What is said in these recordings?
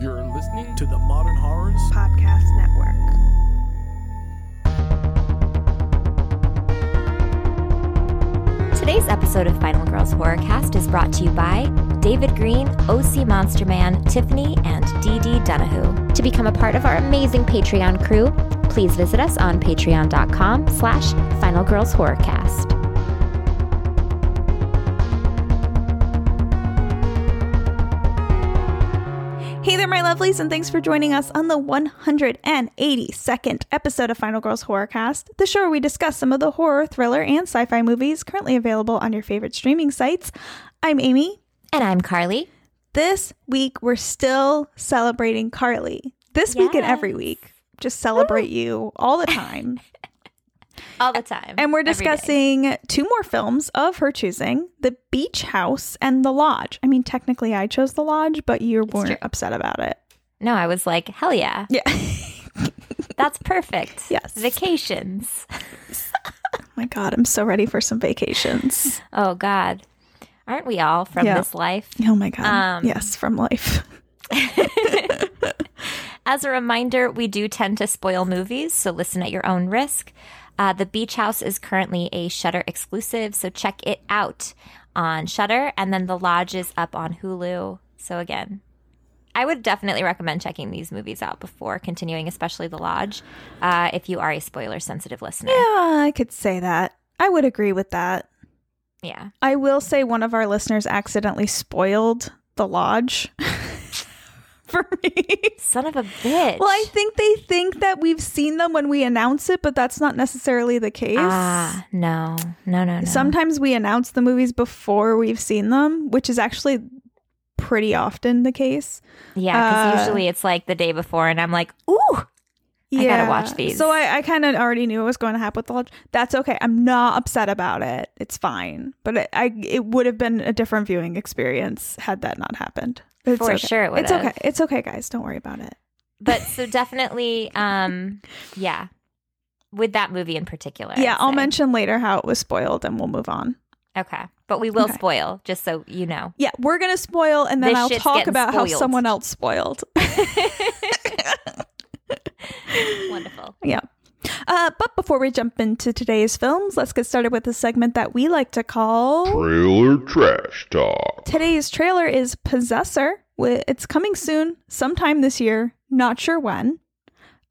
You're listening to the Modern Horrors Podcast Network. Today's episode of Final Girls Horrorcast is brought to you by David Green, OC Monster Man, Tiffany, and Dee Dee Donahue. To become a part of our amazing Patreon crew, please visit us on patreon.com slash Final Girls Horrorcast. Lovelies, and thanks for joining us on the 182nd episode of Final Girls Horrorcast, the show where we discuss some of the horror, thriller, and sci fi movies currently available on your favorite streaming sites. I'm Amy. And I'm Carly. This week, we're still celebrating Carly. This week and every week. Just celebrate you all the time. All the time. And we're discussing two more films of her choosing The Beach House and The Lodge. I mean, technically, I chose The Lodge, but you weren't true. upset about it. No, I was like, hell yeah. Yeah. That's perfect. Yes. Vacations. oh my God, I'm so ready for some vacations. Oh, God. Aren't we all from Yeah. this life? Oh my God. Um, yes, from life. As a reminder, we do tend to spoil movies, so listen at your own risk. Uh, the Beach House is currently a Shudder exclusive, so check it out on Shudder, and then The Lodge is up on Hulu. So again, I would definitely recommend checking these movies out before continuing, especially The Lodge, uh, if you are a spoiler-sensitive listener. Yeah, I could say that. I would agree with that. Yeah. I will say one of our listeners accidentally spoiled The Lodge for me. Son of a bitch. Well, I think they think that we've seen them when we announce it, but that's not necessarily the case. ah, no, no, no, no. Sometimes we announce the movies before we've seen them, which is actually pretty often the case. yeah, because uh, usually it's like the day before, and I'm like, ooh, I gotta watch these. So I, I kind of already knew what was going to happen with the lodge. That's okay. I'm not upset about it. It's fine. But it, I it would have been a different viewing experience had that not happened. It's For okay. sure it would It's have. okay. It's okay, guys. Don't worry about it. but so definitely um yeah with that movie in particular yeah, I'd I'll say. mention later how it was spoiled, and we'll move on. okay but we will Okay. spoil just so you know Yeah, we're gonna spoil, and then This I'll talk getting about how someone else spoiled. wonderful Yeah. Uh, but before we jump into today's films, let's get started with a segment that we like to call Trailer Trash Talk. Today's trailer is Possessor. It's coming soon, sometime this year, not sure when.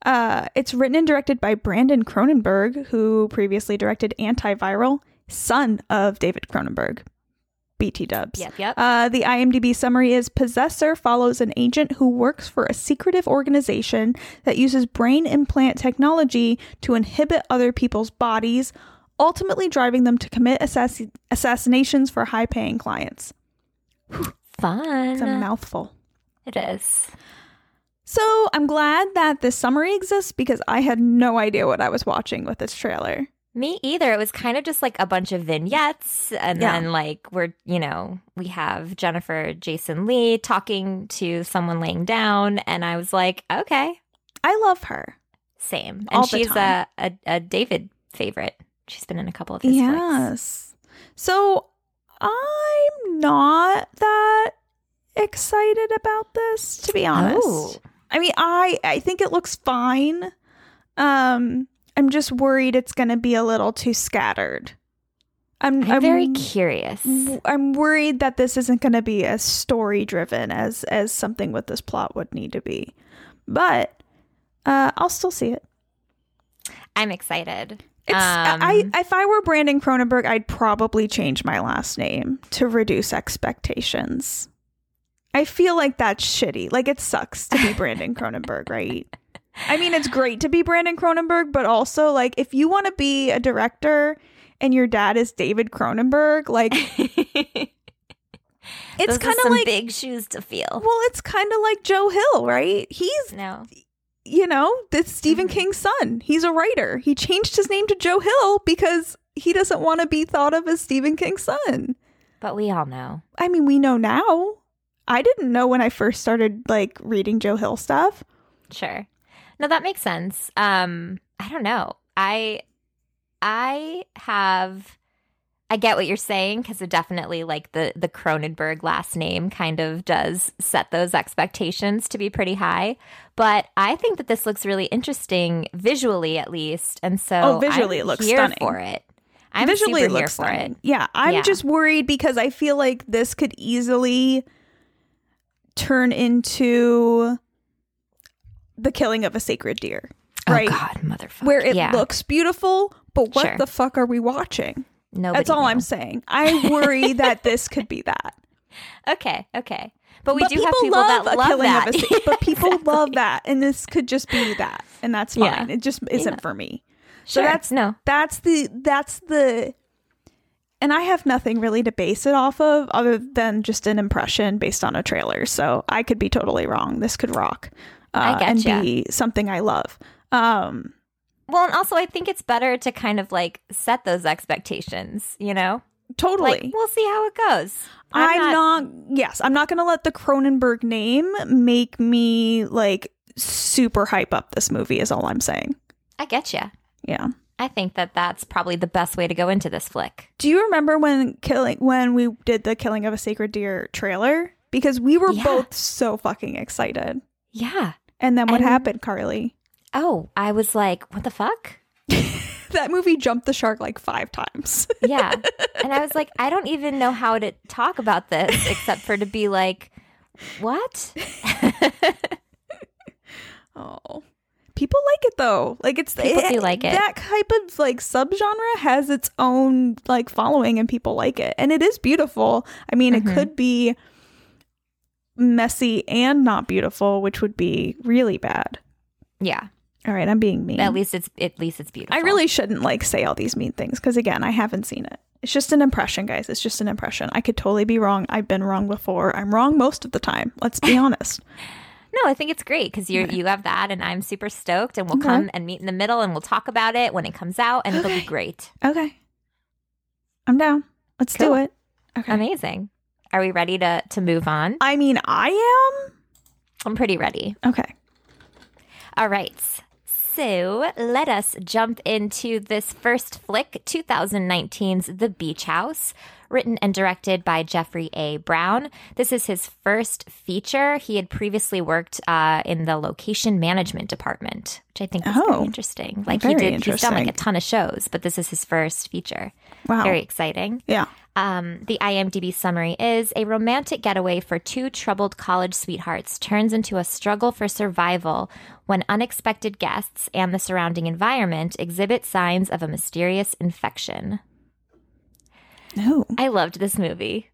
Uh, it's written and directed by Brandon Cronenberg, who previously directed Antiviral, son of David Cronenberg. BT dubs. yep yep Uh, the IMDb summary is Possessor follows an agent who works for a secretive organization that uses brain implant technology to inhibit other people's bodies, ultimately driving them to commit assass- assassinations for high paying clients. fun It's a mouthful. it is So I'm glad that this summary exists because I had no idea what I was watching with this trailer. Me either it was kind of just like a bunch of vignettes and Yeah. then like we're you know we have Jennifer Jason Leigh talking to someone laying down and i was like okay I love her. same and All she's a, a a david favorite she's been in a couple of his flicks. Yes. So I'm not that excited about this, to be honest. Oh. I mean, I I think it looks fine. Um, I'm just worried it's going to be a little too scattered. I'm, I'm very curious. I'm worried that this isn't going to be as story driven as as something with this plot would need to be. But uh, I'll still see it. I'm excited. It's Um, I if I were Brandon Cronenberg, I'd probably change my last name to reduce expectations. I feel like that's shitty. Like it sucks to be Brandon Cronenberg, right? I mean, it's great to be Brandon Cronenberg, but also like if you want to be a director and your dad is David Cronenberg, like it's kind of like big shoes to feel. well, it's kind of like Joe Hill, right? He's No, you know, Stephen Mhm. King's son. He's a writer. He changed his name to Joe Hill because he doesn't want to be thought of as Stephen King's son. but we all know. I mean, we know now. I didn't know when I first started like reading Joe Hill stuff. Sure. No, that makes sense. Um, I don't know. I I have I get what you're saying because it definitely like the the Cronenberg last name kind of does set those expectations to be pretty high. But I think that this looks really interesting visually, at least, and so Oh, visually I'm it looks here stunning. for it. I'm Visually, super it here looks for stunning. it. Yeah, I'm Yeah. just worried because I feel like this could easily turn into the killing of a sacred deer, oh, right? Oh God, motherfucker! Where it yeah. looks beautiful, but what Sure. the fuck are we watching? Nobody That's all. I'm saying. I worry that this could be that. Okay, okay, but we but do people have people love that love killing that. of a sa- but people love that, and this could just be that, and that's Yeah. fine. It just isn't Yeah. for me. sure. So that's no. that's the that's the and I have nothing really to base it off of other than just an impression based on a trailer. So I could be totally wrong. This could rock. Uh, I and be something I love. Um Well, and also I think it's better to kind of like set those expectations. You know, totally. like we'll see how it goes. I'm, not, yes, I'm not gonna let the Cronenberg name make me like super hype up this movie is all I'm saying. I get you. Yeah. I think that that's probably the best way to go into this flick. Do you remember when killing when we did the killing of a sacred deer trailer? Because we were Yeah. both so fucking excited. Yeah. And then what And- happened, Carly? Oh, I was like, what the fuck? That movie jumped the shark like five times. Yeah. and I was like, I don't even know how to talk about this except for to be like, what? oh. People like it though. Like it's People do like it. That type of like subgenre has its own like following and people like it. And it is beautiful. I mean, Mhm. it could be messy and not beautiful, which would be really bad. yeah. All right, I'm being mean. At least it's at least it's beautiful. I really shouldn't like say all these mean things because again, I haven't seen it. It's just an impression, guys. It's just an impression. I could totally be wrong. I've been wrong before. I'm wrong most of the time. Let's be honest. No, I think it's great because you you have that, and I'm super stoked, and we'll Okay. come and meet in the middle, and we'll talk about it when it comes out, and it'll be great. Okay. I'm down. Let's Cool. do it. Okay. Amazing. Are we ready to to move on? I mean, I am. I'm pretty ready. Okay. All right. So let us jump into this first flick, 2019's The Beach House, written and directed by Jeffrey A. Brown. This is his first feature. He had previously worked uh, in the location management department, which I think is Oh. very interesting. Like he did, he's done like a ton of shows, but this is his first feature. Wow. Very exciting. yeah. Um, the IMDb summary is a romantic getaway for two troubled college sweethearts turns into a struggle for survival when unexpected guests and the surrounding environment exhibit signs of a mysterious infection. No. I loved this movie.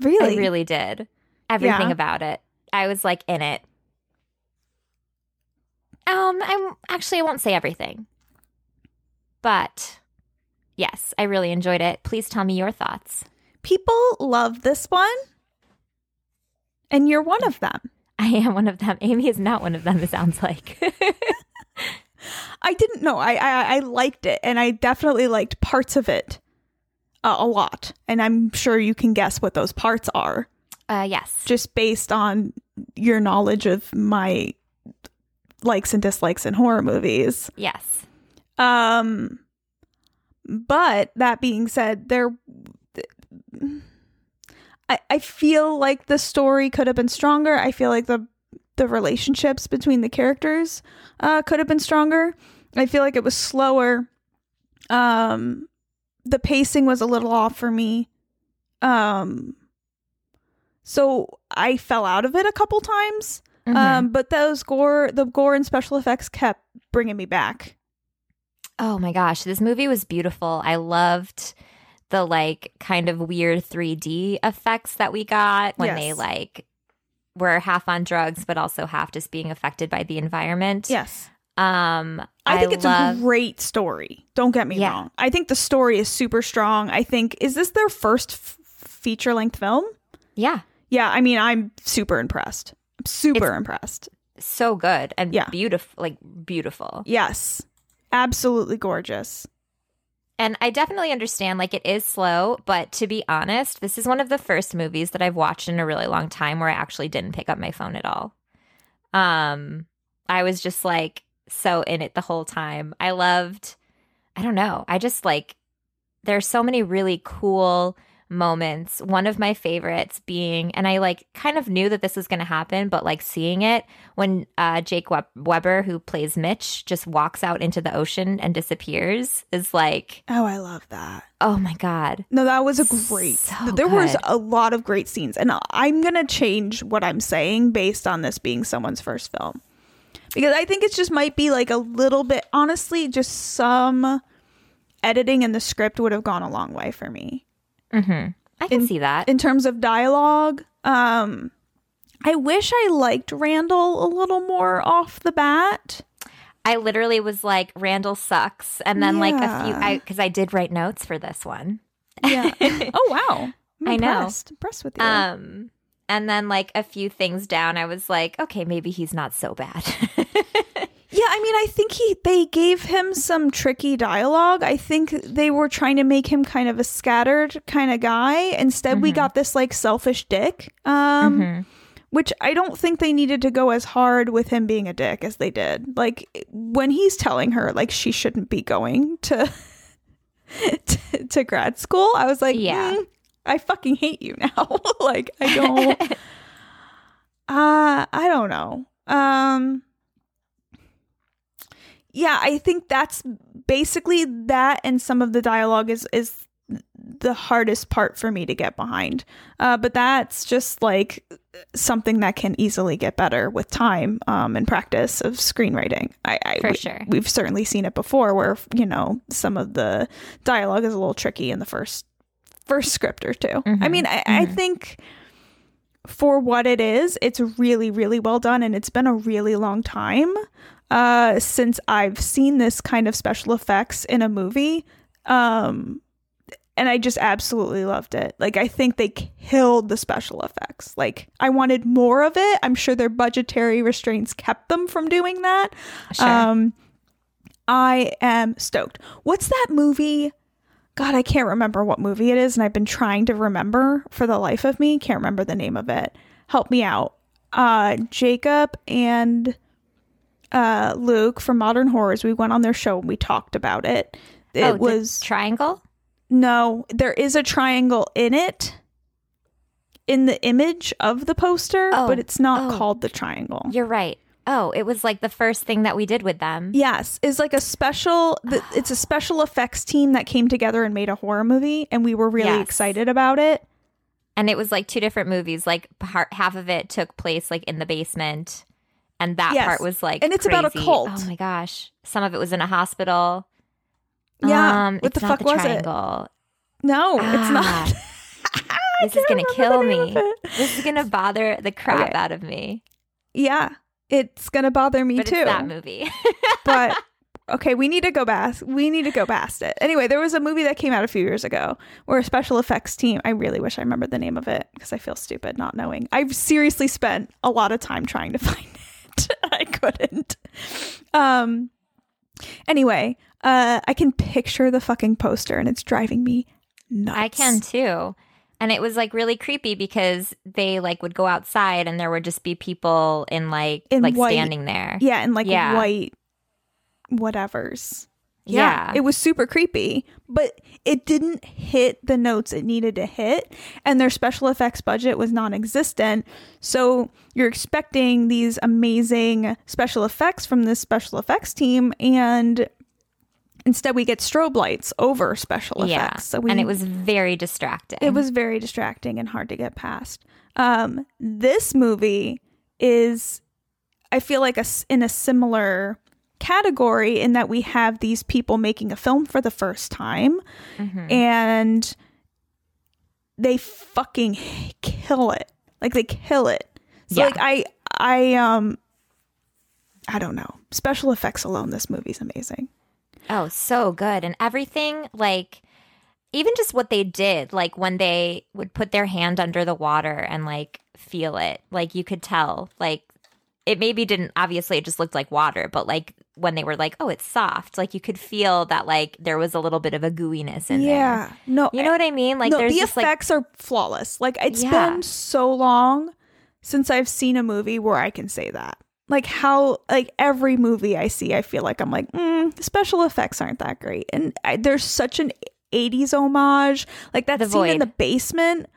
Really? I really did. Everything Yeah. about it. I was like in it. Um, I'm actually I won't say everything. But yes, I really enjoyed it. Please tell me your thoughts. People love this one. And you're one of them. I am one of them. Amy is not one of them, it sounds like. I didn't know. I, I I liked it, and I definitely liked parts of it uh, a lot. And I'm sure you can guess what those parts are, uh, yes. just based on your knowledge of my likes and dislikes in horror movies. Yes. Um, but that being said, there, I I feel like the story could have been stronger. I feel like the the relationships between the characters uh, could have been stronger. I feel like it was slower. Um, the pacing was a little off for me. Um, so I fell out of it a couple times. Mhm. Um, but those gore, the gore and special effects kept bringing me back. oh my gosh, this movie was beautiful. I loved the like kind of weird 3D effects that we got when they like were half on drugs but also half just being affected by the environment. Yes. Um I think it's love- a great story. Don't get me Yeah. wrong. I think the story is super strong. I think is this their first f- feature length film? Yeah. Yeah, I mean, I'm super impressed. I'm super It's- impressed. So good and Yeah. beautiful like beautiful. Yes. Absolutely gorgeous. And I definitely understand like it is slow, but to be honest, this is one of the first movies that I've watched in a really long time where I actually didn't pick up my phone at all. Um I was just like so in it the whole time. I loved I don't know. I just like there's so many really cool moments. One of my favorites being, and I like kind of knew that this was going to happen, but like seeing it when uh, Jake Web- Weber, who plays Mitch, just walks out into the ocean and disappears is like, Oh, I love that. oh my God. No, that was a great. So there was a lot of great scenes, and I'm gonna change what I'm saying based on this being someone's first film, because I think it just might be like a little bit. Honestly, just some editing in the script would have gone a long way for me I can In- see that. in terms of dialogue. Um, I wish I liked Randall a little more off the bat. I literally was like, Randall sucks. And then like a few, Yeah. I because I did write notes for this one. Yeah. oh wow. I'm I know. impressed. Impressed with you. Um, and then like a few things down, I was like, okay, maybe he's not so bad. Yeah, I mean, I think he they gave him some tricky dialogue. I think they were trying to make him kind of a scattered kind of guy. Instead, we got this like selfish dick. Um which I don't think they needed to go as hard with him being a dick as they did. Like when he's telling her like she shouldn't be going to to, to grad school, I was like, Yeah. "Mm, I fucking hate you now. like I don't uh I don't know. Um yeah, I think that's basically that and some of the dialogue is is the hardest part for me to get behind. Uh, but that's just like something that can easily get better with time um, and practice of screenwriting. I, I For we- sure. we've certainly seen it before, where you know some of the dialogue is a little tricky in the first first script or 2 I Mhm, mean, I, I think for what it is, it's really really well done, and it's been a really long time uh, since I've seen this kind of special effects in a movie. Um, and I just absolutely loved it. Like I think they killed the special effects. Like I wanted more of it. I'm sure their budgetary restraints kept them from doing that. Sure. Um I am stoked. What's that movie? God, I can't remember what movie it is and I've been trying to remember for the life of me. Can't remember the name of it. Help me out. Uh Jacob and uh Luke from Modern Horrors, we went on their show and we talked about it. It oh, the was triangle. no, there is a triangle in it in the image of the poster, Oh, but it's not oh. called the triangle. You're right. Oh, it was like the first thing that we did with them. Yes, is like a special the, it's a special effects team that came together and made a horror movie and we were really Yes. excited about it. And it was like two different movies. Like part, half of it took place like in the basement, and that Yes. part was like And it's about a cult. Oh my gosh! Some of it was in a hospital. Yeah, um, what the fuck the was it? triangle. No, it's Ah. not. This is gonna kill me. This is gonna bother the crap Okay. out of me. Yeah, it's to bother me But too. it's that movie. but okay, we need to go past. We need to go past it. Anyway, there was a movie that came out a few years ago where a special effects team. I really wish I remembered the name of it because I feel stupid not knowing. I've seriously spent a lot of time trying to find it. I couldn't. Um. Anyway, uh, I can picture the fucking poster, and it's driving me nuts. I can too. And it was like really creepy because they like would go outside and there would just be people in like In like white. standing there. Yeah, and like Yeah. white whatevers. Yeah. It was super creepy, but it didn't hit the notes it needed to hit, and their special effects budget was non existent. So you're expecting these amazing special effects from this special effects team, and instead we get strobe lights over special yeah. effects. So we, and it was very distracting. it was very distracting and hard to get past. Um, this movie is, I feel like, a in a similar category in that we have these people making a film for the first time Mhm. and they fucking kill it. Like they kill it. So Yeah. like I I um I don't know. Special effects alone this movie's amazing. Oh, so good. And everything, like, even just what they did, like when they would put their hand under the water and like feel it, like you could tell, like, it maybe didn't, obviously, it just looked like water, but like when they were like, oh, it's soft, like you could feel that, like, there was a little bit of a gooiness in yeah. No. You know what I mean? Like, no, there's the just like, effects are flawless. Like it's Yeah. been so long since I've seen a movie where I can say that. Like how like every movie I see, I feel like I'm like, mm, special effects aren't that great, and I, there's such an 80s homage. Like that The scene in the basement.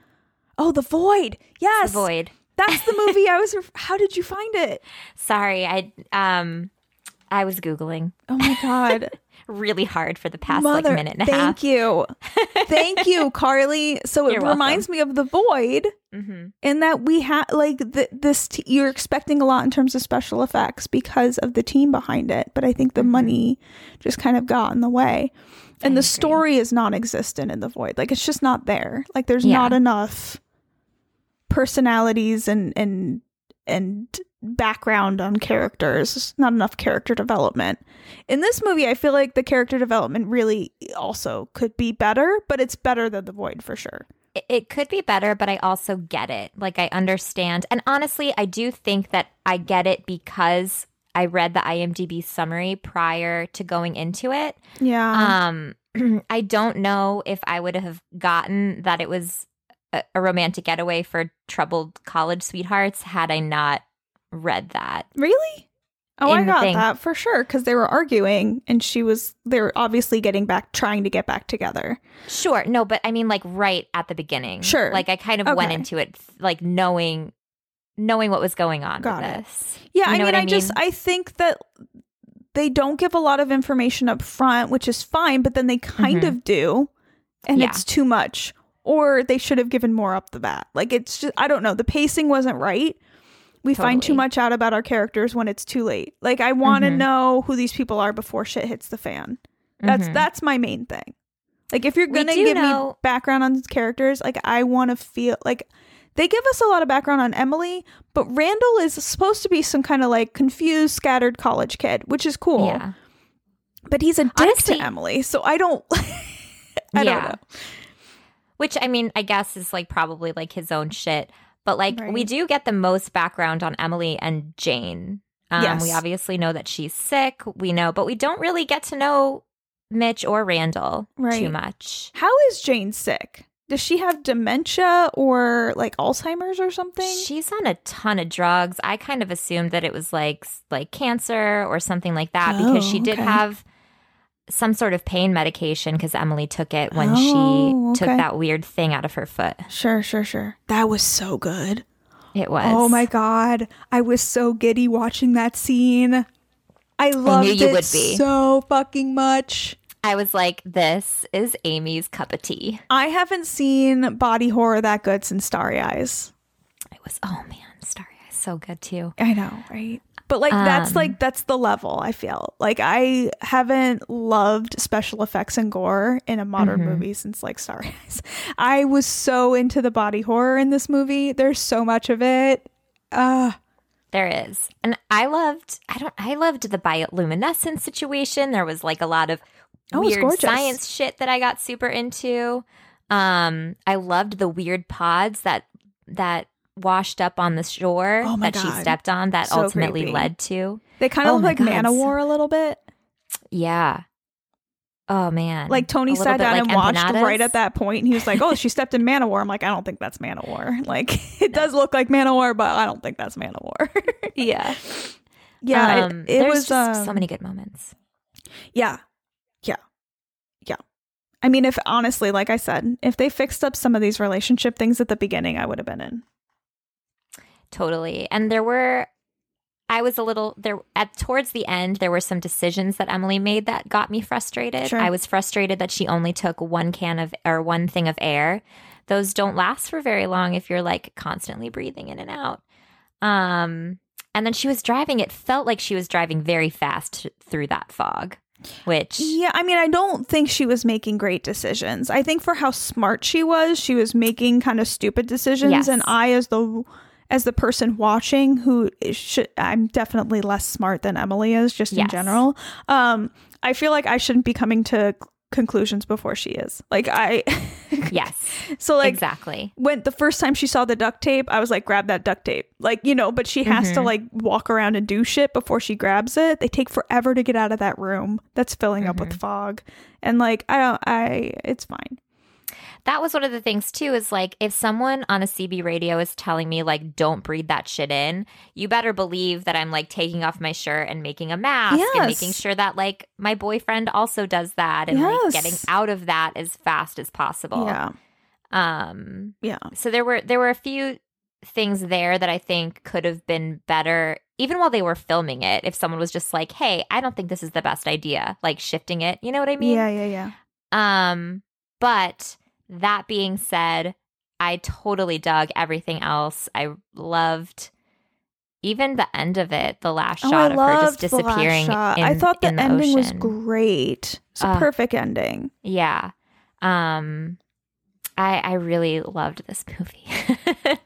Oh, The Void. Yes. The Void. That's the movie I was. Ref- How did you find it? Sorry, I um I was googling Oh my God. really hard for the past Mother, like minute and a thank half. you. Thank you, Carly. So it You're welcome. reminds me of The Void hmm in that we have like th- this t- you're expecting a lot in terms of special effects because of the team behind it but i think the Mhm. money just kind of got in the way and I the agree. story is non-existent in the void like it's just not there like there's Yeah. not enough personalities and and and background on characters not enough character development in this movie i feel like the character development really also could be better but it's better than the void for sure It, it could be better, but I also get it. Like I understand. And honestly, I do think that I get it because I read the IMDb summary prior to going into it. yeah Um, I don't know if I would have gotten that it was a, a romantic getaway for troubled college sweethearts had I not read that. Really? Oh, I got thing. that for sure because they were arguing and she was, they were obviously getting back, trying to get back together. Sure, no, but I mean, like right at the beginning. Sure. like I kind of went into it like knowing, knowing what was going on Got with it. this. Yeah, You I mean, I, I just, I think that they don't give a lot of information up front, which is fine, but then they kind Mhm. of do, and Yeah. it's too much. Or they should have given more up the bat. Like it's just, I don't know. The pacing wasn't right. We find too much out about our characters when it's too late. Like I want to Mhm. know who these people are before shit hits the fan. That's Mhm. that's my main thing. Like if you're gonna do give me background on these characters, like I want to feel like they give us a lot of background on Emily, but Randall is supposed to be some kind of like confused, scattered college kid, which is cool. Yeah. But he's a dick Honestly- to Emily, so I don't. I don't know. Which I mean, I guess is like probably like his own shit. But like we do get the most background on Emily and Jane. Um, Yes. We obviously know that she's sick. We know, but we don't really get to know Mitch or Randall too much. How is Jane sick? Does she have dementia or like Alzheimer's or something? She's on a ton of drugs. I kind of assumed that it was like like cancer or something like that because she Oh, did okay. have some sort of pain medication because Emily took it when Oh, she took okay. that weird thing out of her foot. Sure, sure, sure. That was so good. It was. Oh my god, I was so giddy watching that scene. I loved you it so fucking much. I was like, this is Amy's cup of tea. I haven't seen body horror that good since Starry Eyes. It was, oh man, Starry Eyes, so good too. I know, right? But like that's Um, like that's the level I feel. Like I haven't loved special effects and gore in a modern Mhm. movie since like Starry Eyes. I was so into the body horror in this movie. There's so much of it. Uh There is. And I loved, I don't, I loved the bioluminescence situation. There was like a lot of Oh, weird science shit that I got super into. Um, I loved the weird pods that, that washed up on the shore Oh that she stepped on that So ultimately creepy. led to. they kind of Oh look like God, man o' war a little bit. Yeah. Oh man. Like Tony sat down like and watched right at that point, and he was like, "Oh, she stepped in man o' war." I'm like, "I don't think that's man o' war. Like, it does look like man o' war, but I don't think that's man o' war." Yeah. yeah, it- Um, it, there's was just um, so many good moments. Yeah, yeah, yeah. I mean, if honestly, like I said, if they fixed up some of these relationship things at the beginning, I would have been in. Totally. And there were I was a little there at towards the end there were some decisions that Emily made that got me frustrated. Sure. I was frustrated that she only took one can of or one thing of air. Those don't last for very long if you're like constantly breathing in and out. Um and then she was driving it felt like she was driving very fast through that fog, which Yeah, I mean, I don't think she was making great decisions. I think for how smart she was, she was making kind of stupid decisions. Yes. And I, as the as the person watching, who should, I'm definitely less smart than Emily is, just in general. Um, I feel like I shouldn't be coming to conclusions before she is. Like I, yes. so like exactly. when the first time she saw the duct tape, I was like, grab that duct tape. Like, you know, but she has to Mhm. like walk around and do shit before she grabs it. They take forever to get out of that room that's filling up Mm-hmm. with fog. And like, I don't, I, it's fine. That was one of the things too is like if someone on a CB radio is telling me like don't breathe that shit in, you better believe that I'm like taking off my shirt and making a mask Yes. and making sure that like my boyfriend also does that and like getting out of that as fast as possible. Yeah. Um Yeah. so there were there were a few things there that I think could have been better even while they were filming it if someone was just like, "Hey, I don't think this is the best idea." Like shifting it, you know what I mean? yeah, yeah, yeah. Um, but that being said, I totally dug everything else. I loved even the end of it, the last Oh, shot I of her just loved the last disappearing. shot. In, I thought the the ending was ocean. great. It's a Ah. perfect ending. Yeah. Um I I really loved this movie.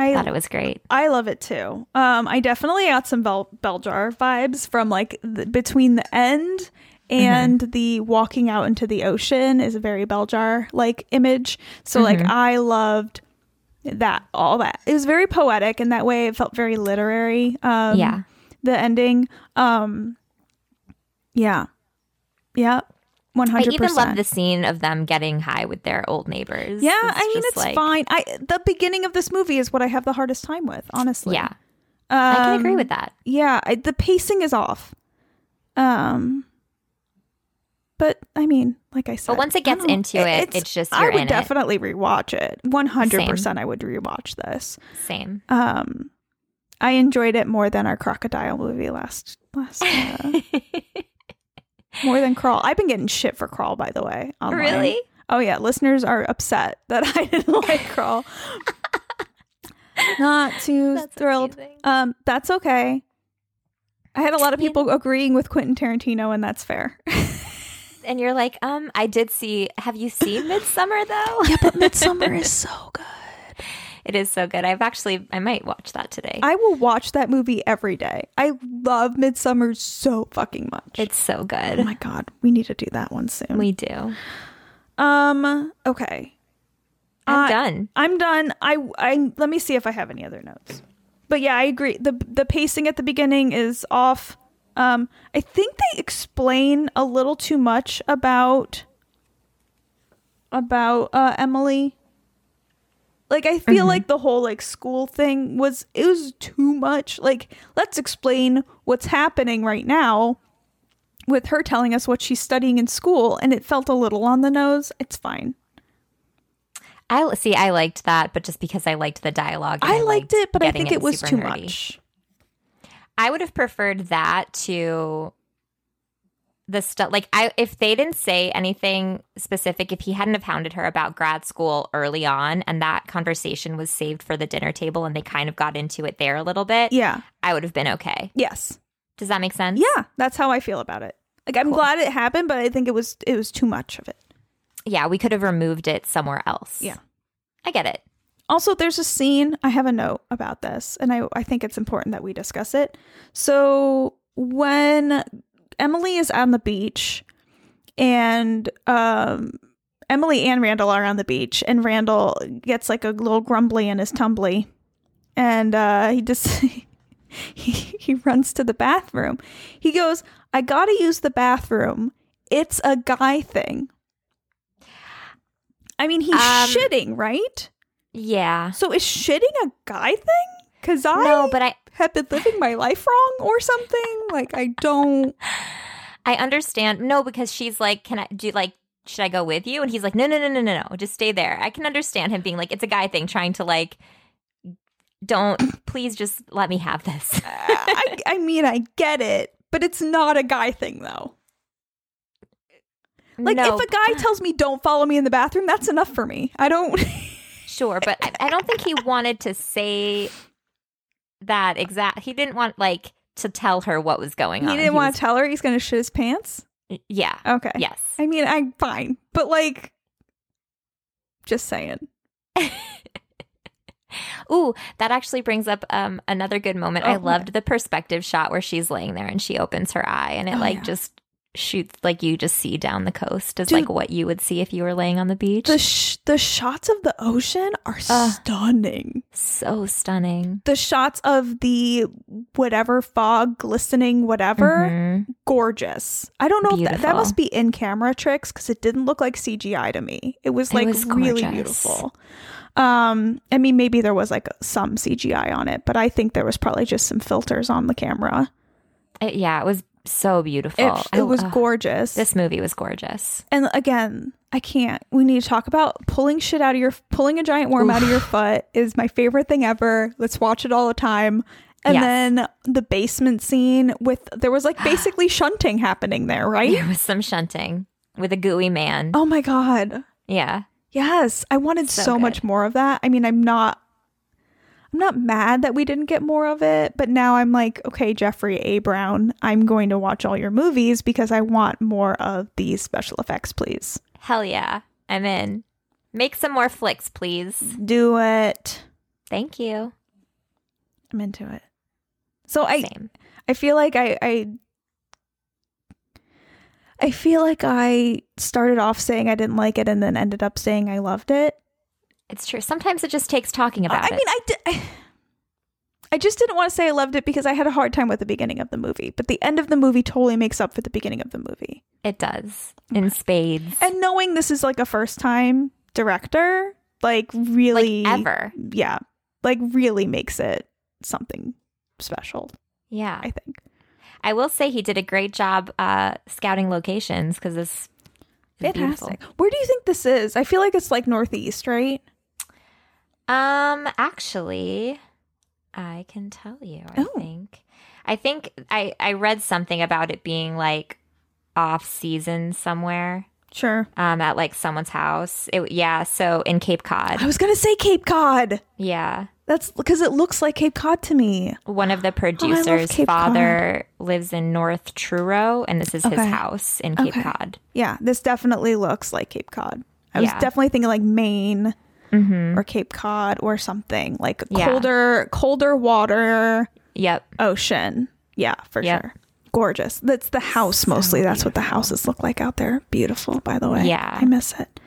I thought it was great. I love it too. Um, I definitely got some Bell Beljar vibes from like the, between the end and the walking out into the ocean is a very bell jar like image. So like Mhm. I loved that all that. It was very poetic in that way. It felt very literary. Um, yeah. the ending. Um, yeah, yeah, one I even love the scene of them getting high with their old neighbors. Yeah, I mean it's like- fine. I the beginning of this movie is what I have the hardest time with, honestly. Yeah. I can agree Um, with that. Yeah, I, the pacing is off. Um, but I mean, like I said, but once it gets into it, it's just I would in it. definitely rewatch it. One hundred percent, I would rewatch this. Same. Um, I enjoyed it more than our crocodile movie last last. Uh, more than crawl. I've been getting shit for crawl, by the way. online. Really? Oh yeah, listeners are upset that I didn't like crawl. Not too That's thrilled. amazing. Um, that's okay. I had a lot of people agreeing with Quentin Tarantino, and that's fair. And you're like, um, I did see. Have you seen Midsommar though? yeah, but Midsommar is so good. It is so good. I've actually, I might watch that today. I will watch that movie every day. I love Midsommar so fucking much. it's so good. oh my god, we need to do that one soon. We do. um, okay. I'm Uh, done. I'm done. I I let me see if I have any other notes. But yeah, I agree. the The pacing at the beginning is off. Um, I think they explain a little too much about about uh, Emily. Like I feel like the whole like school thing was it was too much. Like let's explain what's happening right now with her telling us what she's studying in school and it felt a little on the nose. It's fine. I see. I liked that, but just because I liked the dialogue, and I liked it, but I think it was too nerdy. much. I would have preferred that to the stuff. Like, I if they didn't say anything specific, if he hadn't have hounded her about grad school early on, and that conversation was saved for the dinner table, and they kind of got into it there a little bit, Yeah. I would have been okay. Yes. Does that make sense? Yeah, that's how I feel about it. Like I'm glad it happened, but I think it was it was too much of it. Yeah, we could have removed it somewhere else. Yeah. I get it. Also, there's a scene, I have a note about this, and I, I think it's important that we discuss it. So, when Emily is on the beach, and um, Emily and Randall are on the beach, and Randall gets like a little grumbly in his tumbly, and uh, he just. he, he runs to the bathroom. He goes, I gotta use the bathroom. It's a guy thing. I mean, he's Um, shitting, right? Yeah. So is shitting a guy thing? Because I No, but I have been living my life wrong or something. Like I don't. I understand. No, because she's like, "Can I do like?" Should I go with you? And he's like, no, no, no, no, no, no. Just stay there. I can understand him being like, it's a guy thing, trying to like, don't, please just let me have this. Uh, I, I mean, I get it, but it's not a guy thing though. Like if a guy tells me don't follow me in the bathroom, that's enough for me. I don't. sure, but I, I don't think he wanted to say that exact. He didn't want like to tell her what was going on. he didn't want was- to tell her he's gonna shit his pants. Yeah. Okay. Yes. I mean, I'm fine, but like, just saying. Ooh, that actually brings up um another good moment. Oh, I loved the perspective shot where she's laying there and she opens her eye and it Oh, like yeah. just shoots like you just see down the coast is Dude. like what you would see if you were laying on the beach. The sh- the shots of the ocean are Uh. stunning. so stunning. The shots of the whatever fog glistening whatever Mhm. gorgeous. I don't know if that, that must be in camera tricks because it didn't look like CGI to me. It was It like was really beautiful. Um, I mean, maybe there was like some CGI on it, but I think there was probably just some filters on the camera. It- yeah, it was so beautiful. It, I- it was ugh, gorgeous. This movie was gorgeous. and again, I can't. We need to talk about pulling shit out of your pulling a giant worm out of your foot is my favorite thing ever. Let's watch it all the time. And Yes. then the basement scene with there was like basically shunting happening there, right? There was some shunting with a gooey man. Oh my god. Yeah. Yes, I wanted So so, much more of that. I mean, I'm not I'm not mad that we didn't get more of it, but now I'm like, okay, Jeffrey A. Brown, I'm going to watch all your movies because I want more of these special effects, please. Hell yeah. I'm in. Make some more flicks, please. Do it. Thank you. I'm into it. So I Same. I feel like I I I feel like I started off saying I didn't like it and then ended up saying I loved it. It's true. Sometimes it just takes talking about I it. mean, I did. I, I just didn't want to say I loved it because I had a hard time with the beginning of the movie, but the end of the movie totally makes up for the beginning of the movie. it does. In spades. And knowing this is like a first time director, like really, like ever. yeah, like really makes it something special. Yeah. I think. I will say he did a great job uh, scouting locations because this is beautiful. Fantastic. Where do you think this is? I feel like it's like northeast, right? Um, actually, I can tell you. I Oh. think. I think I I read something about it being like off season somewhere. Sure. Um, at like someone's house. It, yeah. So in Cape Cod. I was gonna say Cape Cod. Yeah. That's because it looks like Cape Cod to me. One of the producers' Cape father lives in North Truro, and this is his house in Cape Okay. Cod. Yeah, this definitely looks like Cape Cod. I was definitely thinking like Maine Mm-hmm. or Cape Cod or something like Yeah. colder, colder water, Yep. ocean. Yeah, for Yep. sure. Gorgeous. That's the house mostly. That's what the houses look like out there. Beautiful, by the way. Yeah. I miss it.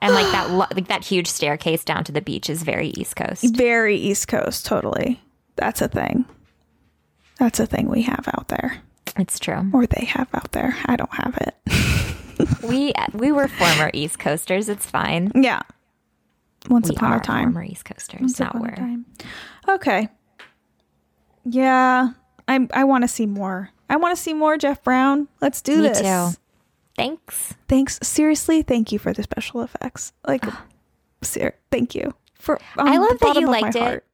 And like that, lo- like that huge staircase down to the beach is very East Coast. Very East Coast, totally. That's a thing. That's a thing we have out there, It's true. or they have out there. I don't have it. We we were former East Coasters. It's fine. yeah. Once we upon a time. former East Coasters. Once Not upon a time. Okay. Yeah, I I want to see more. I want to see more Jeff Brown. Let's do Me this. too. Thanks. Thanks. Seriously, thank you for the special effects. Like, ah. ser- thank you for. on I um, love that you liked it. heart.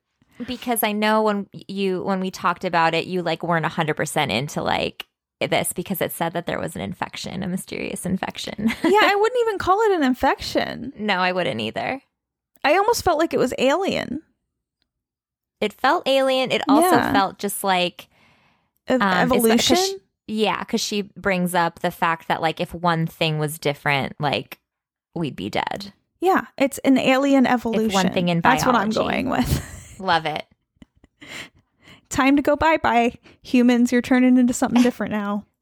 Because I know when you when we talked about it, you like weren't hundred percent into like this because it said that there was an infection, a mysterious infection. yeah, I wouldn't even call it an infection. no, I wouldn't either. I almost felt like it was alien. It felt alien. It also Yeah. felt just like Um, it's- 'cause evolution. she- yeah, because she brings up the fact that like if one thing was different, like we'd be dead. yeah, it's an alien evolution. One thing in biology. That's what I'm going with. Love it. Time to go bye bye. Humans, you're turning into something different now.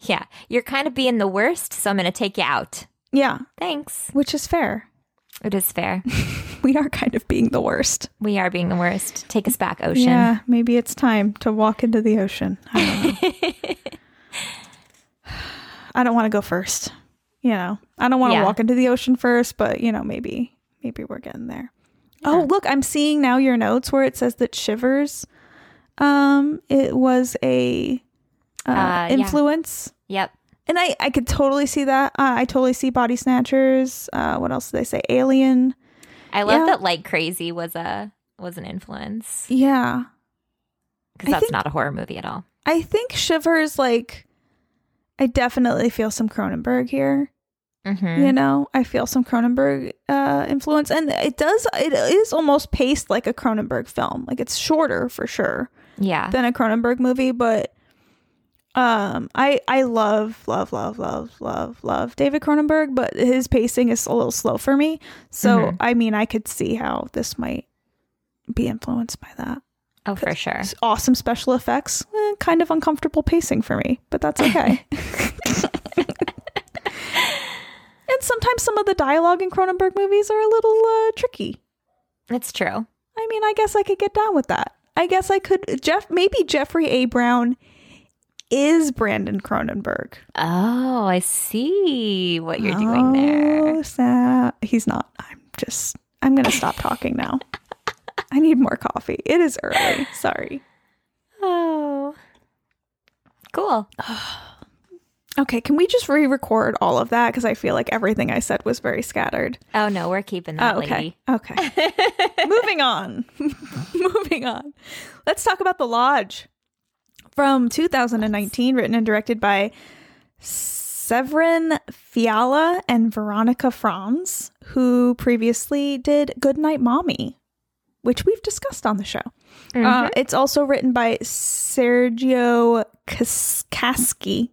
Yeah, you're kind of being the worst, so I'm gonna take you out. Yeah, Thanks. which is fair. It is fair. We are kind of being the worst. we are being the worst. Take us back, ocean. Yeah, maybe it's time to walk into the ocean. I don't. I don't want to go first. You know, I don't want to Yeah. walk into the ocean first, but you know, maybe maybe we're getting there. Oh, look, I'm seeing now your notes where it says that Shivers um it was a uh, Uh, yeah. influence. Yep. And I I could totally see that. Uh, I totally see Body Snatchers. Uh what else did they say? Alien. I love Yeah. that like crazy was a was an influence Yeah. because that's think- not a horror movie at all. I think Shivers like I definitely feel some Cronenberg here. Mm-hmm. You know, I feel some Cronenberg uh, influence, and it does. It is almost paced like a Cronenberg film. Like it's shorter for sure Yeah. than a Cronenberg movie, but um, I I love love love love love love David Cronenberg, but his pacing is a little slow for me. So Mhm. I mean, I could see how this might be influenced by that. oh, for sure. Awesome special effects, eh, kind of uncomfortable pacing for me, but that's okay. and sometimes some of the dialogue in Cronenberg movies are a little uh, tricky. It's true. I mean, I guess I could get down with that. I guess I could. Jeff, maybe Jeffrey A. Brown is Brandon Cronenberg. Oh, I see what you're doing there. Oh, Sa- he's not. I'm just. I'm gonna stop talking now. I need more coffee. It is early. Sorry. Oh. Cool. Okay, can we just re-record all of that because I feel like everything I said was very scattered. Oh no, we're keeping that Oh, okay. lady. Okay. Moving on. Moving on. Let's talk about The Lodge from 2019, written and directed by Severin Fiala and Veronika Franz, who previously did Goodnight Mommy, which we've discussed on the show. Uh, it's also written by Sergio Kas- Casci.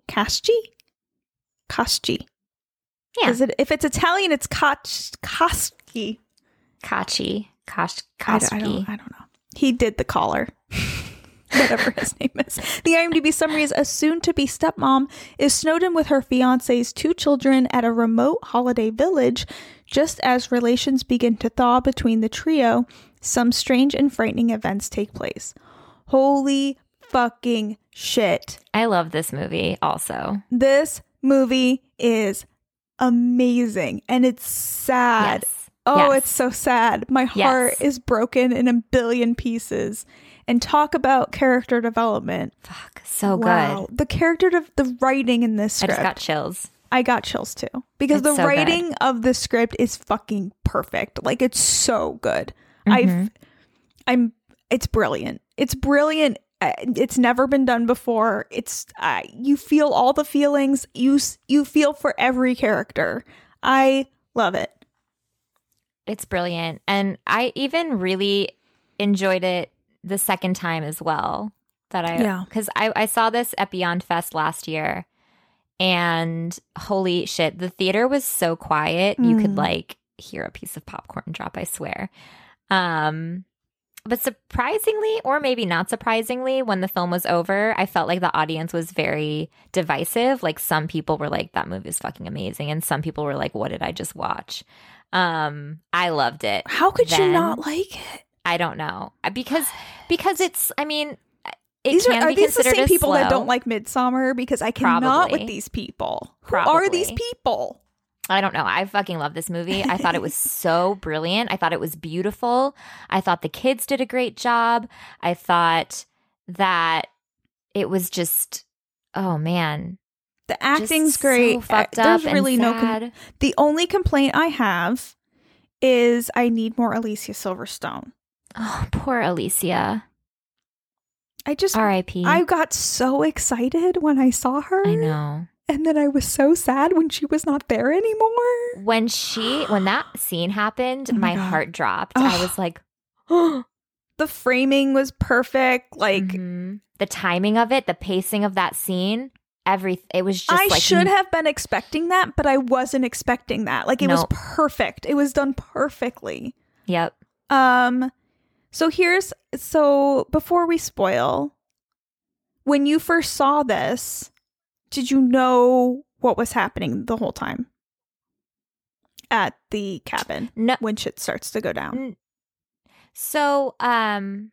Caschi. Yeah. Is it if it's Italian, it's Kach Kaschi. Kachi. Kosh I don't, I, don't, I don't know. He did the collar. Whatever his name is. The IMDb summary is a soon to be stepmom is snowed in with her fiance's two children at a remote holiday village. Just as relations begin to thaw between the trio, some strange and frightening events take place. Holy fucking shit. I love this movie also. This movie is amazing and it's sad. Yes. Oh, Yes. it's so sad. My heart Yes. is broken in a billion pieces. And talk about character development. Fuck. So wow. good. The character de- the writing in this I script. just got chills. I got chills too because It's the so good. writing of the script is fucking perfect. Like it's so good. Mm-hmm. I've I'm it's brilliant. It's brilliant. It's never been done before. It's uh, you feel all the feelings. You you feel for every character. I love it. It's brilliant. And I even really enjoyed it the second time as well. That I, Yeah. because I, I saw this at Beyond Fest last year and holy shit, the theater was so quiet. You could Mm. like hear a piece of popcorn drop, I swear. Um, but surprisingly, or maybe not surprisingly, when the film was over, I felt like the audience was very divisive. Like some people were like, that movie is fucking amazing. And some people were like, what did I just watch? Um, I loved it. How could you not like it? I don't know because because it's. I mean, it These are, are these the same people that don't like Midsommar? Because I cannot Probably. with these people. Who are these people? I don't know. I fucking love this movie. I thought it was so brilliant. I thought it was beautiful. I thought the kids did a great job. I thought that it was just. Oh man, The acting's so great. Uh, fucked up. There's and really no. Com- the only complaint I have is I need more Alicia Silverstone. oh, poor Alicia. I just R.I.P. I got so excited when I saw her. I know. And then I was so sad when she was not there anymore. When she when that scene happened, Oh my my, heart dropped. I was like, The framing was perfect. Like Mhm. the timing of it, the pacing of that scene, every it was just I like should have been expecting that, but I wasn't expecting that. Like it was perfect. It was done perfectly. Yep. Um so here's so before we spoil, when you first saw this, did you know what was happening the whole time? At the cabin No. when shit starts to go down. So, um,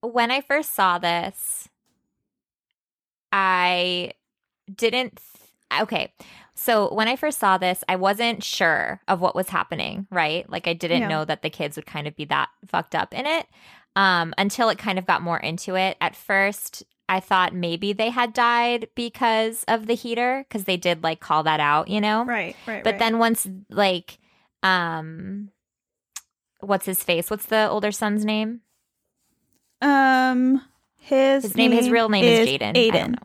when I first saw this, I didn't. Th- okay. So, when I first saw this, I wasn't sure of what was happening, right? Like, I didn't Yeah. know that the kids would kind of be that fucked up in it um, until it kind of got more into it. At first, I thought maybe they had died because of the heater, because they did like call that out, you know? Right, right. But then once like um what's his face? What's the older son's name? um his His name, his real name is, Jaeden. I Aiden.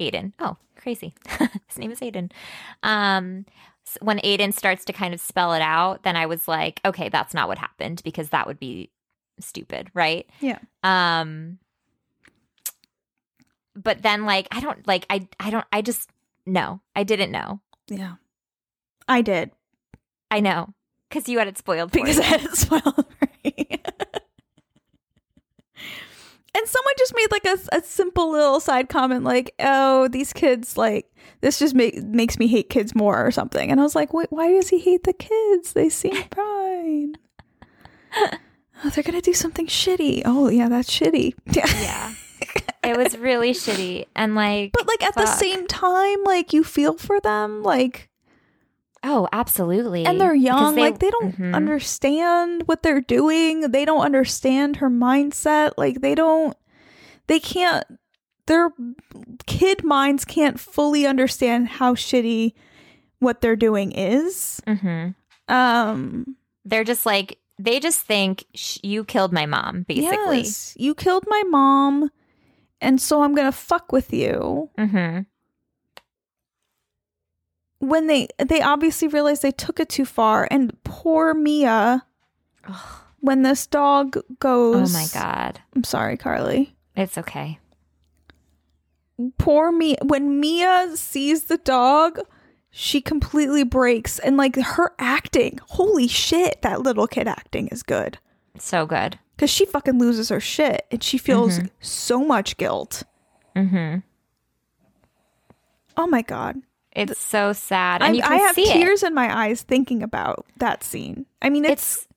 Aiden. Oh, crazy. his name is Aiden. Um when Aiden starts to kind of spell it out, then I was like, okay, that's not what happened because that would be stupid, right? Yeah. Um but then like I don't like I I don't I just no, I didn't know. Yeah. I did. I know. Cuz you had it spoiled for because. I had it spoiled for me. and and someone just made like a, a simple little side comment like, "Oh, these kids like this just make, makes me hate kids more or something." And I was like, "Wait, why does he hate the kids? They seem fine." oh, they're gonna do something shitty. Oh, yeah, that's shitty. Yeah. Yeah. it was really shitty. And like, But like at the same time, like you feel for them, like oh, absolutely. and they're young, like they don't Mhm. understand what they're doing. They don't understand her mindset. Like they don't they can't their kid minds can't fully understand how shitty what they're doing is. Mhm. Um They're just like, they just think sh- you killed my mom, basically. yes, you killed my mom and so I'm going to fuck with you. hmm When they they obviously realized they took it too far and poor Mia when this dog goes, Oh my God. I'm sorry, Carly. It's okay. poor Mia when Mia sees the dog, she completely breaks and like her acting, holy shit, that little kid acting is good. So good. Cuz she fucking loses her shit and she feels so much guilt. hmm Oh my god. It's so sad. I, And you can I have see it. tears in my eyes thinking about that scene. I mean, it's, It's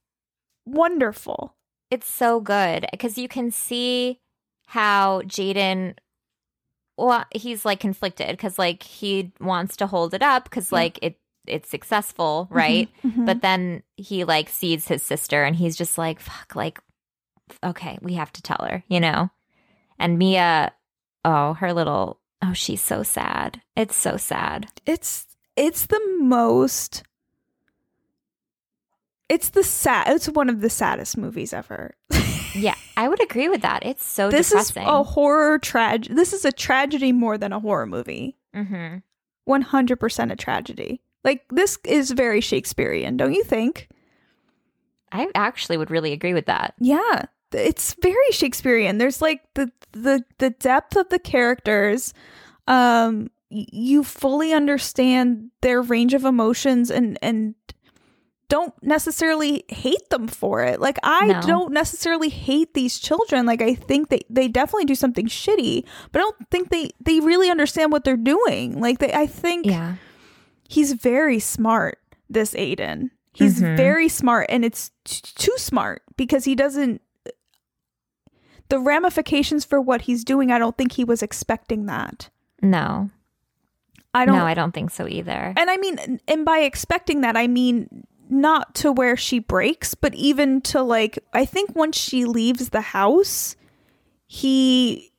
wonderful. it's so good because you can see how Jaeden well he's like conflicted because like he wants to hold it up because like it it's successful right Mhm. but then he like sees his sister and he's just like fuck like okay we have to tell her you know and Mia oh her little oh she's so sad it's so sad it's it's the most it's the sad it's one of the saddest movies ever. yeah I would agree with that it's so this depressing is a horror tragedy. This is a tragedy more than a horror movie. mm-hmm. 100% a tragedy. Like this is very Shakespearean, don't you think? I actually would really agree with that Yeah, it's very Shakespearean. There's like the the the depth of the characters. Um you fully understand their range of emotions and and don't necessarily hate them for it. Like I No. don't necessarily hate these children. Like I think they they definitely do something shitty, but I don't think they they really understand what they're doing. Like they I think yeah he's very smart this aiden he's Mhm. very smart and it's t- too smart because he doesn't the ramifications for what he's doing i don't think he was expecting that no i don't no I don't think so either and i mean and by expecting that i mean not to where she breaks but even to like i think once she leaves the house he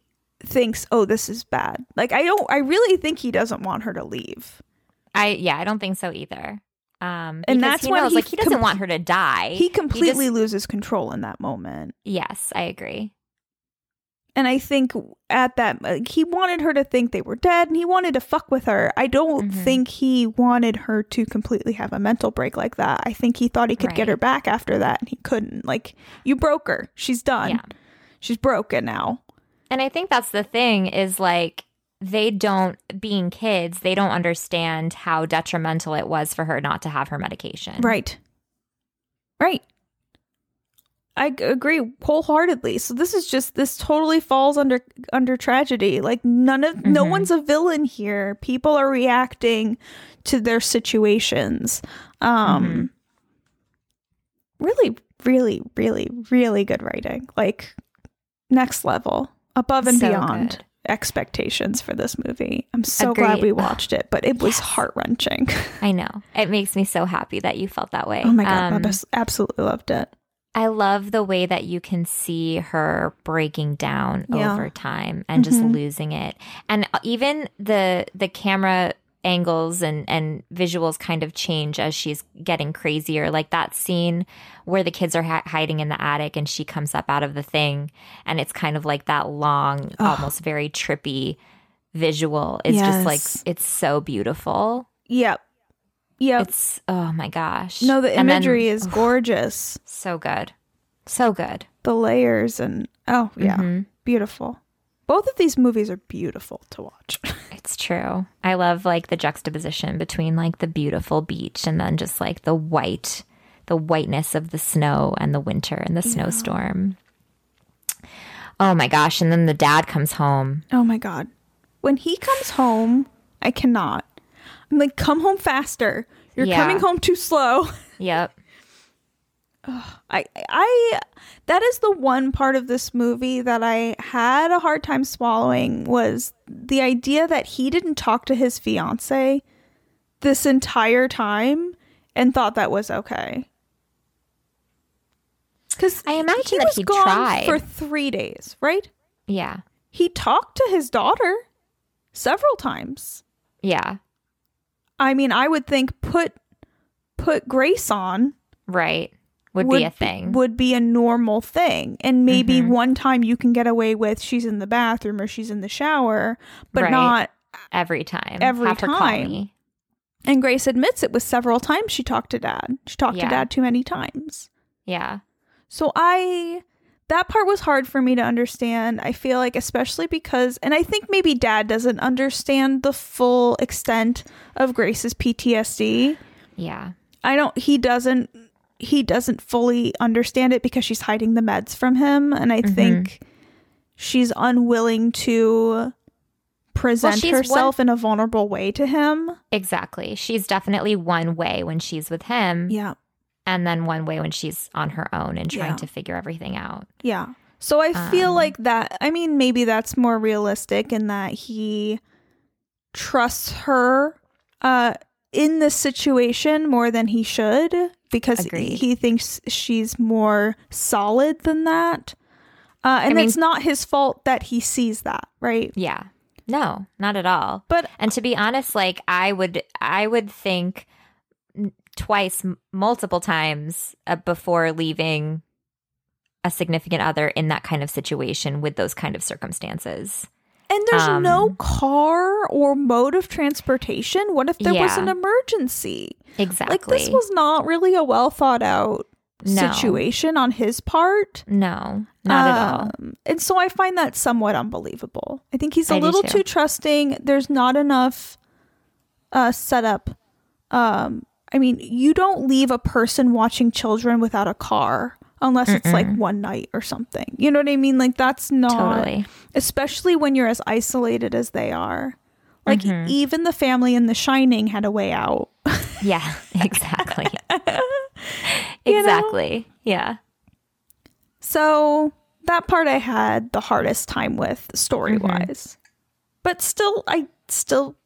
thinks oh this is bad like i don't i really think he doesn't want her to leave I yeah, I don't think so either. Um, And that's he when knows he like he doesn't com- want her to die. he completely just- loses control in that moment yes, I agree. And I think at that, like, he wanted her to think they were dead and he wanted to fuck with her. I don't Mhm. think he wanted her to completely have a mental break like that. I think he thought he could get her back after that and he couldn't. Like, you broke her. She's done. Yeah. She's broken now. And I think that's the thing is like they don't being kids, they don't understand how detrimental it was for her not to have her medication. Right. Right. I agree wholeheartedly. So this is just this totally falls under under tragedy. Like none of no Mhm. one's a villain here. People are reacting to their situations. Um Mhm. really really really really good writing. Like next level. Above and So beyond good. expectations for this movie. I'm so glad we watched it, but it was Yes. heart-wrenching. I know. It makes me so happy that you felt that way. oh my god, Um, I abs- absolutely loved it. I love the way that you can see her breaking down Yeah. over time and just Mhm. losing it. And even the the camera angles and and visuals kind of change as she's getting crazier. Like that scene where the kids are hi- hiding in the attic and she comes up out of the thing and it's kind of like that long, almost very trippy visual. It's just like it's so beautiful. Yep. Yep. It's oh my gosh. no, the And then- imagery is gorgeous. so good. So good. The layers and oh yeah, Mhm. beautiful. Both of these movies are beautiful to watch. It's true. I love like the juxtaposition between like the beautiful beach and then just like the white, the whiteness of the snow and the winter and the snowstorm. Oh my gosh. And then the dad comes home. Oh my god. When he comes home, I cannot. I'm like, come home faster. You're Yeah. coming home too slow. Yep. I I that is the one part of this movie that I had a hard time swallowing was the idea that he didn't talk to his fiance this entire time and thought that was okay. Cuz I imagine he that was he gone tried. for 3 days, right? Yeah. He talked to his daughter several times. Yeah. I mean, I would think put put Grace on Right. Would, be a thing. would be a normal thing and maybe Mhm. one time you can get away with she's in the bathroom or she's in the shower but Right. not every time. Every Have time. me. and grace admits it was several times she talked to dad she talked Yeah. to dad too many times Yeah. so i that part was hard for me to understand i feel like especially because and i think maybe dad doesn't understand the full extent of grace's ptsd Yeah. I don't he doesn't he doesn't fully understand it because she's hiding the meds from him and I Mm-hmm. think she's unwilling to present she's herself in a vulnerable way to him. Exactly. She's definitely one way when she's with him, Yeah. And then one way when she's on her own and trying Yeah. to figure everything out. Yeah. So I feel Um, like that I mean maybe that's more realistic in that he trusts her uh in this situation more than he should because Agreed. he thinks she's more solid than that. Uh, and I mean- it's not his fault that he sees that, right? Yeah. No, not at all. But And to be honest, like I would, I would think twice, m- multiple times uh, before leaving a significant other in that kind of situation with those kind of circumstances. and there's Um, no car or mode of transportation. What if there was an emergency? Exactly. Like this was not really a well thought out No. situation on his part. no, not at all. Um, And so I find that somewhat unbelievable. I think he's a I little too. too trusting. There's not enough uh, setup. Um, I mean, you don't leave a person watching children without a car unless it's like one night or something. You know what I mean? Like that's not Totally. especially when you're as isolated as they are. Like Mm-hmm. even the family in The Shining had a way out. Yeah, exactly. You know? exactly. Yeah. So that part I had the hardest time with story wise. But still I still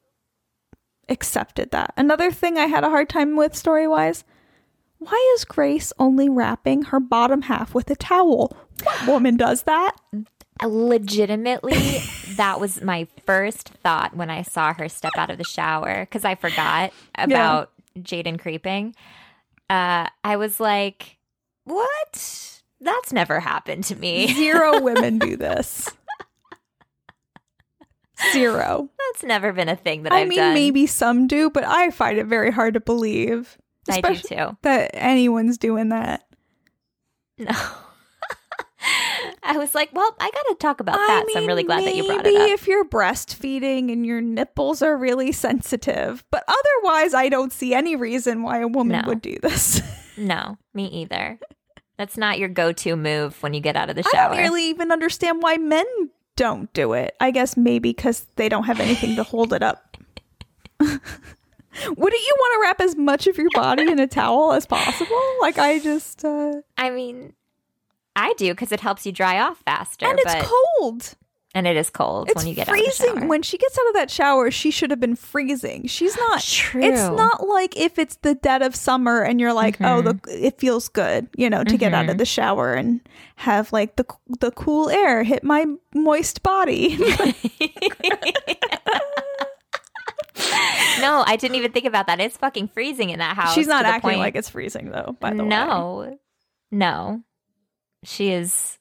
accepted that. Another thing I had a hard time with story wise. Why is Grace only wrapping her bottom half with a towel? What woman does that? Legitimately, that was my first thought when I saw her step out of the shower because I forgot about Jaeden creeping. Uh, I was like, what? That's never happened to me. Zero women do this. Zero. That's never been a thing that I I've mean, done. maybe some do, but I find it very hard to believe. I do too. That anyone's doing that. No. I was like, well, I got to talk about that. so I'm really glad that you brought it up. maybe if you're breastfeeding and your nipples are really sensitive, but otherwise, I don't see any reason why a woman No. would do this. No, me either. That's not your go-to move when you get out of the shower. I don't really even understand why men don't do it. I guess maybe because they don't have anything to hold it up. Wouldn't you want to wrap as much of your body in a towel as possible? Like I just, uh, I mean, I do because it helps you dry off faster. and it's but, cold. And it is cold It's when you get out of the shower. When she gets out of that shower, she should have been freezing. She's not. True. It's not like if it's the dead of summer and you're like, oh, the Mm-hmm. it feels good, you know, to get out of the shower and have like the the cool air hit my moist body. no, I didn't even think about that. It's fucking freezing in that house. She's not acting point- like it's freezing though. By the way, no, no, she is.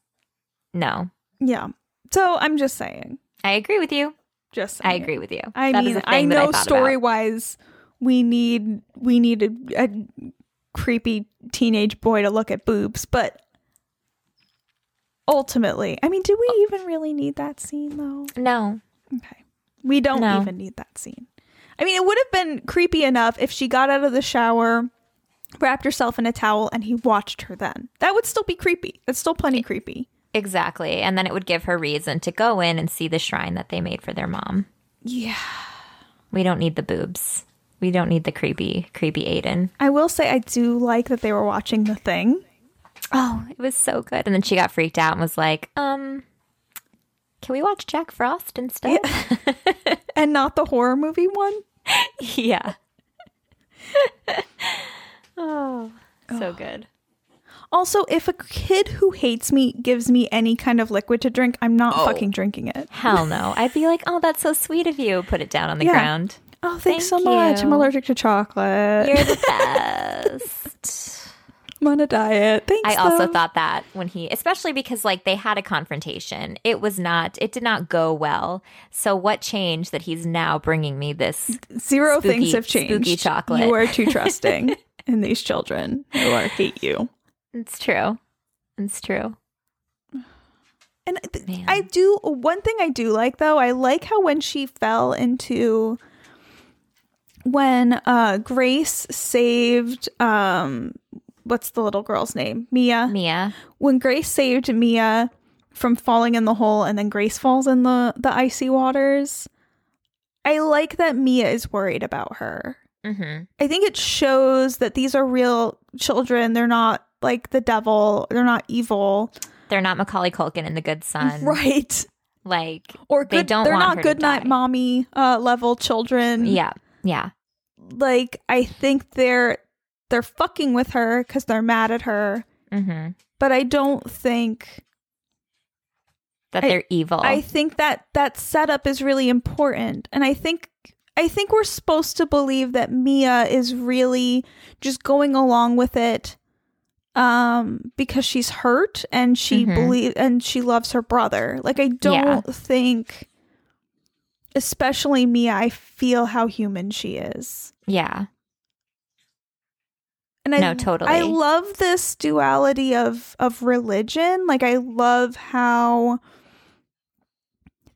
No, yeah. So I'm just saying. I agree with you. Just saying. I agree with you. I That mean, I know thought story about. wise, we need we need a, a creepy teenage boy to look at boobs, but ultimately, I mean, do we oh. even really need that scene though? No, Okay, we don't No. even need that scene. I mean, it would have been creepy enough if she got out of the shower, wrapped herself in a towel, and he watched her. Then that would still be creepy. That's still plenty creepy. Exactly. And then it would give her reason to go in and see the shrine that they made for their mom. Yeah. We don't need the boobs. We don't need the creepy, creepy Aiden. I will say I do like that they were watching the thing. Oh, it was so good. And then she got freaked out and was like, um, can we watch Jack Frost instead? And not the horror movie one. Yeah. oh, so good. Also, if a kid who hates me gives me any kind of liquid to drink, I'm not oh. fucking drinking it. Hell no. I'd be like, oh, that's so sweet of you. Put it down on the Yeah. ground. Oh, thanks Thank so much. I'm allergic to chocolate. You're the best. I'm on a diet. Thanks. I also thought that when he, especially because like they had a confrontation, it was not, it did not go well. So what changed that he's now bringing me this? zero spooky- things have changed. spooky chocolate. You are too trusting in these children who are hate you. It's true. It's true. And Man. I do one thing I do like though. I like how when she fell into when uh Grace saved um what's the little girl's name? Mia. Mia. When Grace saved Mia from falling in the hole and then Grace falls in the the icy waters. I like that Mia is worried about her. Mm-hmm. I think it shows that these are real children. They're not like the devil. They're not evil. They're not Macaulay Culkin in The Good Son. Right. Like, or They good, don't they're not good night mommy uh level children yeah. Yeah. like i think they're they're fucking with her because they're mad at her Mm-hmm. but i don't think That they're evil. i think that that setup is really important and i think i think we're supposed to believe that mia is really just going along with it um because she's hurt and she Mhm. believe and she loves her brother like i don't Yeah. think especially me i feel how human she is yeah. and I, No, totally. I love this duality of of religion. Like I love how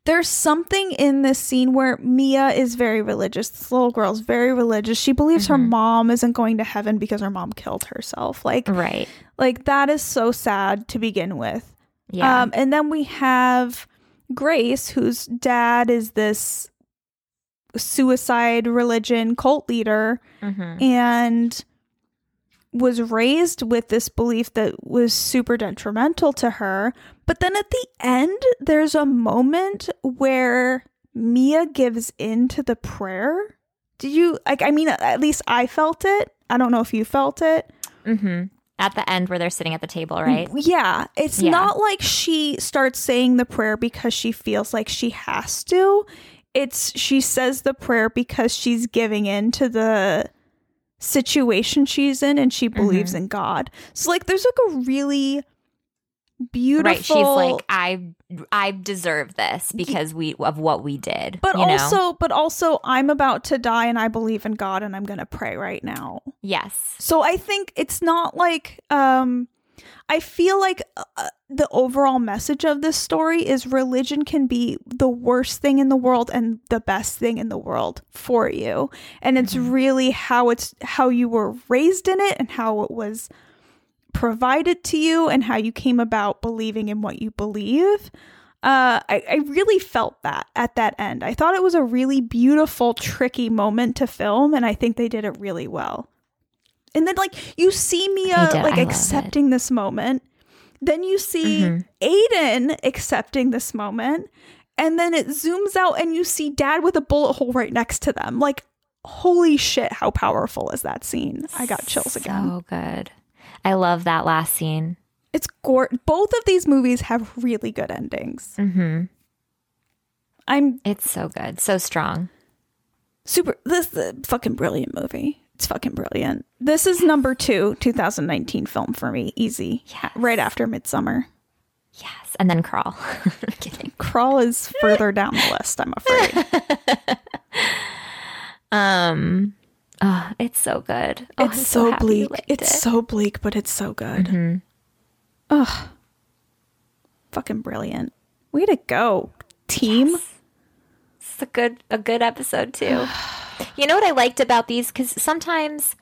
there's something in this scene where Mia is very religious. This little girl's very religious. She believes her Mhm. mom isn't going to heaven because her mom killed herself. Like Right. like that is so sad to begin with. Yeah. Um, and then we have Grace, whose dad is this suicide religion cult leader mm-hmm. and was raised with this belief that was super detrimental to her. But then at the end, there's a moment where Mia gives in to the prayer. Did you like? I mean, at least I felt it. I don't know if you felt it. Mm-hmm. At the end where they're sitting at the table, right? Yeah. It's Yeah. not like she starts saying the prayer because she feels like she has to. It's she says the prayer because she's giving in to the situation she's in and she believes in God. So like there's like a really beautiful Right. She's like, I I deserve this because we of what we did. but you know? also but also I'm about to die and I believe in God and I'm going to pray right now. Yes. So I think it's not like um I feel like uh, the overall message of this story is religion can be the worst thing in the world and the best thing in the world for you. And it's really how it's how you were raised in it and how it was provided to you and how you came about believing in what you believe. Uh, I, I really felt that at that end. I thought it was a really beautiful, tricky moment to film, and I think they did it really well. And then, like, you see Mia did. like accepting this moment. Then you see Mhm. Aiden accepting this moment. And then it zooms out and you see dad with a bullet hole right next to them. Like, holy shit, how powerful is that scene? I got chills again. So good. I love that last scene. It's gore. Both of these movies have really good endings. Mm-hmm. I'm It's so good. So strong. super. This is a fucking brilliant movie. It's fucking brilliant. This is number two 2019 film for me. Easy. Yes. Right after Midsommar. Yes. And then crawl. Kidding. Crawl is further down the list, I'm afraid. Um oh, it's so good. Oh, I'm it's so, happy bleak. It's it. so bleak, but it's so good. Mhm. Ugh. Fucking brilliant. Way to go, team. It's a good a good episode too. you know what I liked about these cuz sometimes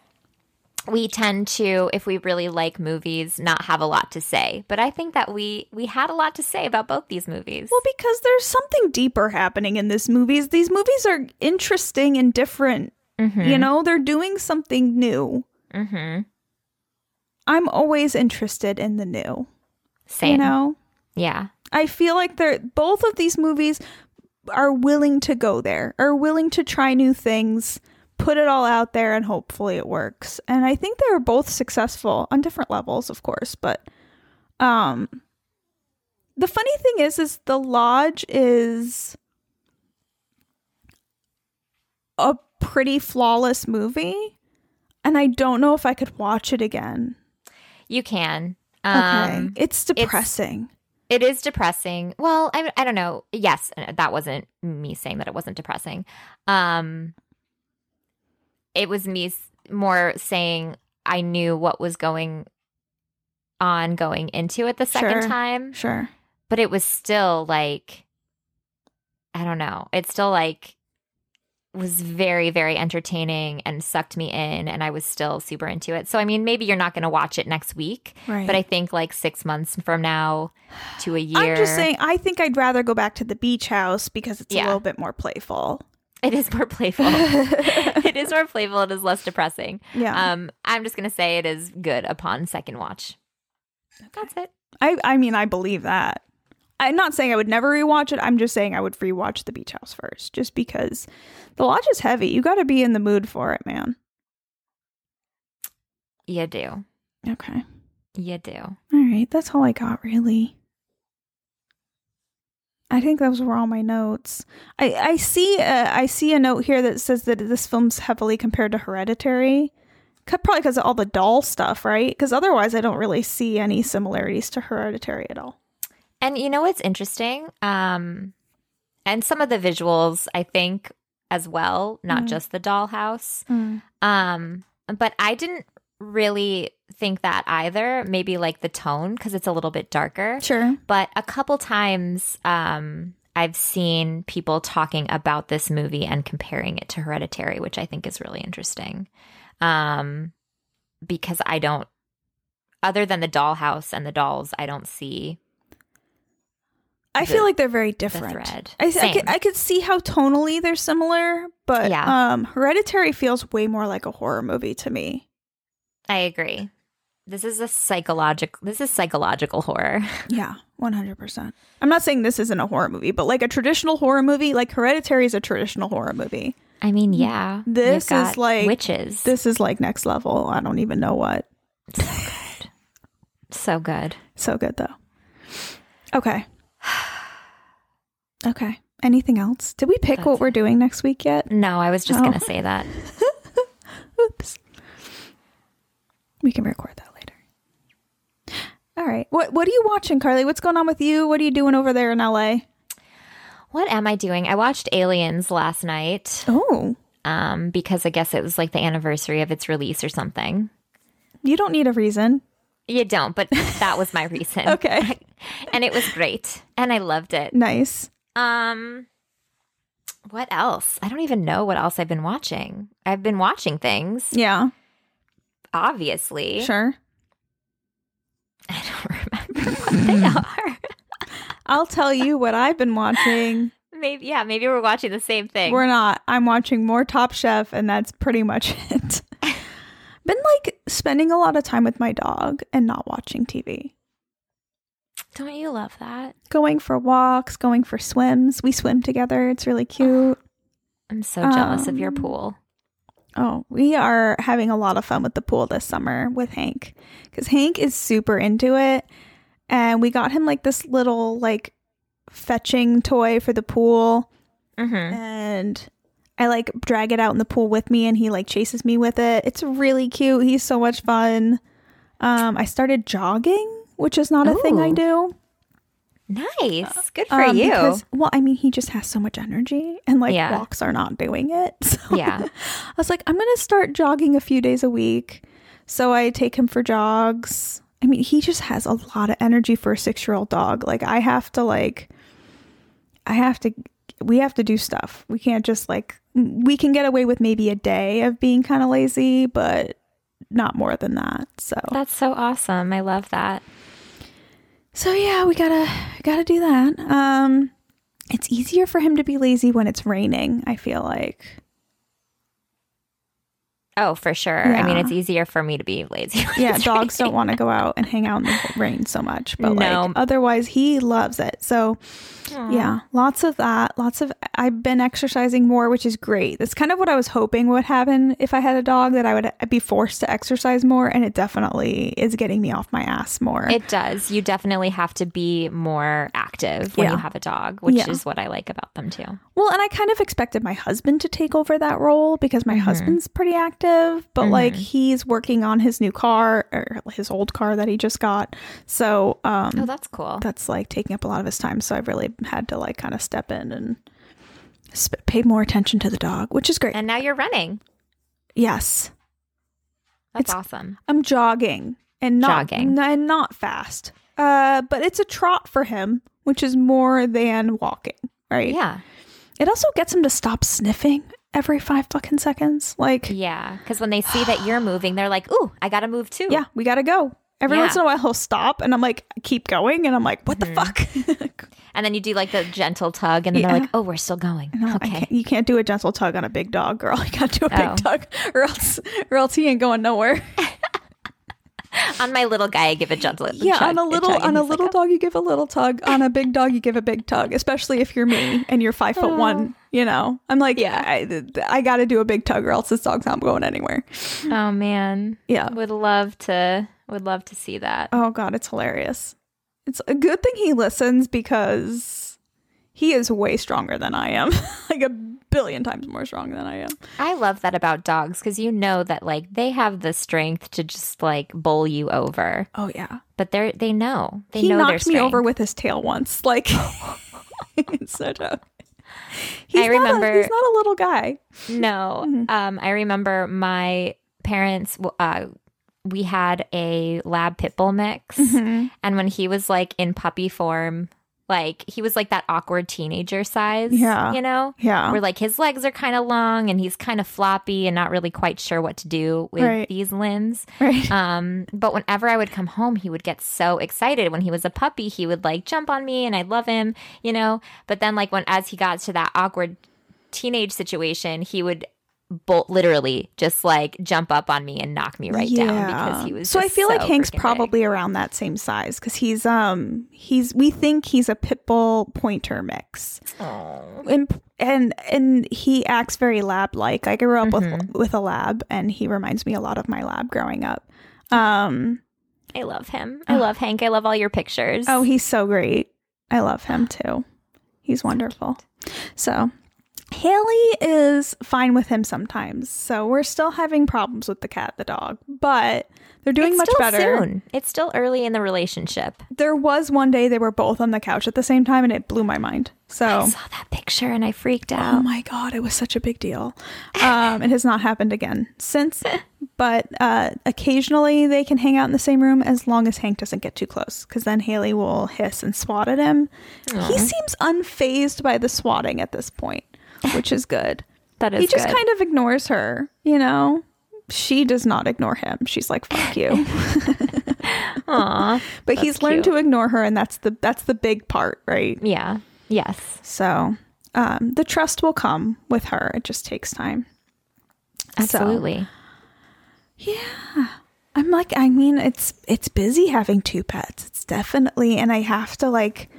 we tend to, if we really like movies, not have a lot to say. But I think that we we had a lot to say about both these movies. Well, because there's something deeper happening in this movies. These movies are interesting and different. You know, they're doing something new. mm-hmm. I'm always interested in the new. Same. You know, Yeah. I feel like they're both of these movies are willing to go there, are willing to try new things, put it all out there, and hopefully it works. And I think they were both successful on different levels, of course. But um, the funny thing is, is the Lodge is a pretty flawless movie, and I don't know if I could watch it again. You can. Okay, Um, it's depressing. It is depressing. Well, I I don't know. Yes, that wasn't me saying that it wasn't depressing. Um it was me more saying I knew what was going on going into it the second Sure. time, sure. but it was still like I don't know. It's still like was very very entertaining and sucked me in and I was still super into it. So I mean, maybe you're not going to watch it next week, Right. but I think like 6 months from now to a year I'm just saying, I think I'd rather go back to the beach house because it's Yeah. a little bit more playful. It is more playful. it is more playful. It is less depressing. Yeah. Um, I'm just gonna say it is good upon second watch. That's it. I, I mean, I believe that. I'm not saying I would never rewatch it. I'm just saying I would rewatch the beach house first, just because the lodge is heavy. You got to be in the mood for it, man. You do. Okay. You do. All right. That's all I got, really. I think those were all my notes. I I see uh, I see a note here that says that this film's heavily compared to Hereditary, probably because of all the doll stuff, right? Because otherwise, I don't really see any similarities to Hereditary at all. And you know what's interesting? Um, and some of the visuals, I think, as well, not Mm. just the dollhouse. Um, but I didn't really think that either. Maybe like the tone because it's a little bit darker. Sure. but a couple times um, I've seen people talking about this movie and comparing it to Hereditary, which I think is really interesting. Um, because I don't, other than the dollhouse and the dolls, I don't see I the- feel like they're very different. thread. I, I, could, I could see how tonally they're similar, but Yeah. um, Hereditary feels way more like a horror movie to me. I agree. This is a psychological. This is psychological horror. Yeah, 100%. I'm not saying this isn't a horror movie, but like a traditional horror movie, like Hereditary is a traditional horror movie. I mean, yeah, This is like- witches. This is like next level. I don't even know what. So good. so good. So good though. Okay. Okay. Anything else? Did we pick That's what we're doing next week yet? No, I was just Oh. gonna say that. Oops. We can record that later. All right. What What are you watching, Carly? What's going on with you? What are you doing over there in LA? What am I doing? I watched Aliens last night. Oh, um, because I guess it was like the anniversary of its release or something. you don't need a reason. You don't, but that was my reason. Okay. and it was great, and I loved it. Nice. Um, what else? I don't even know what else I've been watching. I've been watching things, Yeah. obviously. Sure. I don't remember what they are. I'll tell you what I've been watching. maybe, yeah, maybe we're watching the same thing. We're not. I'm watching more Top Chef, and that's pretty much it. been like spending a lot of time with my dog and not watching TV. Don't you love that? Going for walks, going for swims. We swim together. It's really cute. I'm so jealous of your Um, pool. Oh, we are having a lot of fun with the pool this summer with Hank because Hank is super into it. And we got him like this little like fetching toy for the pool. Mm-hmm. And I like drag it out in the pool with me and he like chases me with it. It's really cute. He's so much fun. Um, I started jogging, which is not a thing I do. Nice. Good for Um, you. Because, well, I mean, he just has so much energy and like Yeah. walks are not doing it. So Yeah. I was like, I'm going to start jogging a few days a week. So I take him for jogs. I mean, he just has a lot of energy for a six year old dog. Like, I have to, like, I have to, we have to do stuff. We can't just, like, we can get away with maybe a day of being kind of lazy, but not more than that. So That's so awesome. I love that. So yeah, we gotta gotta do that. Um, it's easier for him to be lazy when it's raining. I feel like. Oh, for sure. I mean, it's easier for me to be lazy. when Yeah, dogs don't want to go out and hang out in the rain so much, but No. like otherwise, he loves it. So yeah, lots of that. Lots of. I've been exercising more, which is great. That's kind of what I was hoping would happen if I had a dog that I would be forced to exercise more, and it definitely is getting me off my ass more. It does. You definitely have to be more active when Yeah. you have a dog, which Yeah. is what I like about them too. Well, and I kind of expected my husband to take over that role because my husband's pretty active, but like he's working on his new car or his old car that he just got. So, um Oh, that's cool. that's like taking up a lot of his time, so I've really had to like kind of step in and sp- pay more attention to the dog, which is great. And now you're running. yes. That's It's- awesome. I'm jogging and not Jogging. and not fast. Uh but it's a trot for him, which is more than walking, right? Yeah. It also gets him to stop sniffing every five fucking seconds. Like, Yeah. Because when they see that you're moving, they're like, ooh, I got to move too. yeah, we gotta go. Every Yeah. once in a while, he'll stop, and I'm like, keep going, and I'm like, what the fuck? And then you do like the gentle tug, and then Yeah. they're like, oh, we're still going. No, okay. can't, you can't do a gentle tug on a big dog, girl. You gotta do a big Oh. tug, or else, or else he ain't going nowhere. On my little guy, I give a gentle tug. yeah, chug- on a little, and on a little like, dog, you give a little tug. On a big dog, you give a big tug. Especially if you're me and you're five foot one. Oh. You know, I'm like, Yeah. I, I got to do a big tug, or else this dog's not going anywhere. "Oh, oh man. Yeah. Would love to. Would love to see that. Oh god, it's hilarious. It's a good thing he listens because he is way stronger than I am. like a billion times more strong than I am. I love that about dogs because you know that like they have the strength to just like bowl you over, Oh yeah. but they're they know they he know their knocked me over with his tail once. Like it's such a He's I not a- remember- he's not a little guy. No, Mm-hmm. um, I remember my parents. Uh, we had a lab pit bull mix, Mm-hmm. and when he was like in puppy form, like he was like that awkward teenager size. Yeah. you know. Yeah. Where like his legs are kind of long and he's kind of floppy and not really quite sure what to do with Right. these limbs. Right. Um, but whenever I would come home, he would get so excited. When he was a puppy, he would like jump on me and I'd love him, you know. But then, like when as he got to that awkward teenage situation, he would bolt literally just like jump up on me and knock me right down because he was. so i feel like hank's freaking big. probably around that same size because he's um he's we think he's a pit bull pointer mix and and and he acts very lab like like i grew up Mm-hmm. with with a lab and he reminds me a lot of my lab growing up um I love him. I love Hank. I love all your pictures. oh he's so great i love him too he's wonderful so Haley is fine with him sometimes, so we're still having problems with the cat, the dog, but they're doing it's much better. Soon. It's still early in the relationship. There was one day they were both on the couch at the same time, and it blew my mind. So I saw that picture and I freaked out. oh my god, it was such a big deal. Um, it has not happened again since, but uh, occasionally they can hang out in the same room as long as Hank doesn't get too close, because then Haley will hiss and swat at him. He seems unfazed by the swatting at this point, which is good. that is he just good. kind of ignores her, you know. She does not ignore him. She's like, "Fuck you." Aw. but he's learned to ignore her, and that's the that's the big part, right? Yeah. Yes. So um, the trust will come with her. It just takes time. So, yeah. I'm like, I mean, it's it's busy having two pets. It's definitely, and I have to like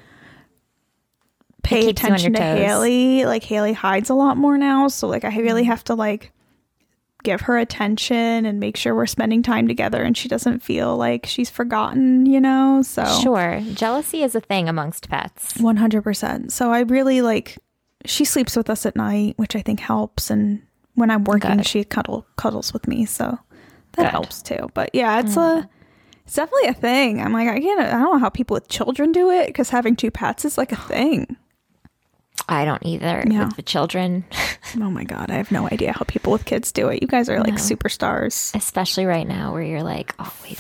pay keeps you on attention to toes. Haley. Like Haley hides a lot more now, so like I really Mm-hmm. have to like give her attention and make sure we're spending time together, and she doesn't feel like she's forgotten. You know, so Sure. Jealousy is a thing amongst pets. 100%. So I really like she sleeps with us at night, which I think helps and when I'm working Good. she cuddle cuddles with me, so that Good. helps too. But yeah, it's a it's definitely a thing. I'm like I can't I don't know how people with children do it cuz having two pets is like a thing. I don't either Yeah. with the children, Oh my god, I have no idea how people with kids do it. You guys are like No. superstars. especially right now where you're like, oh, wait,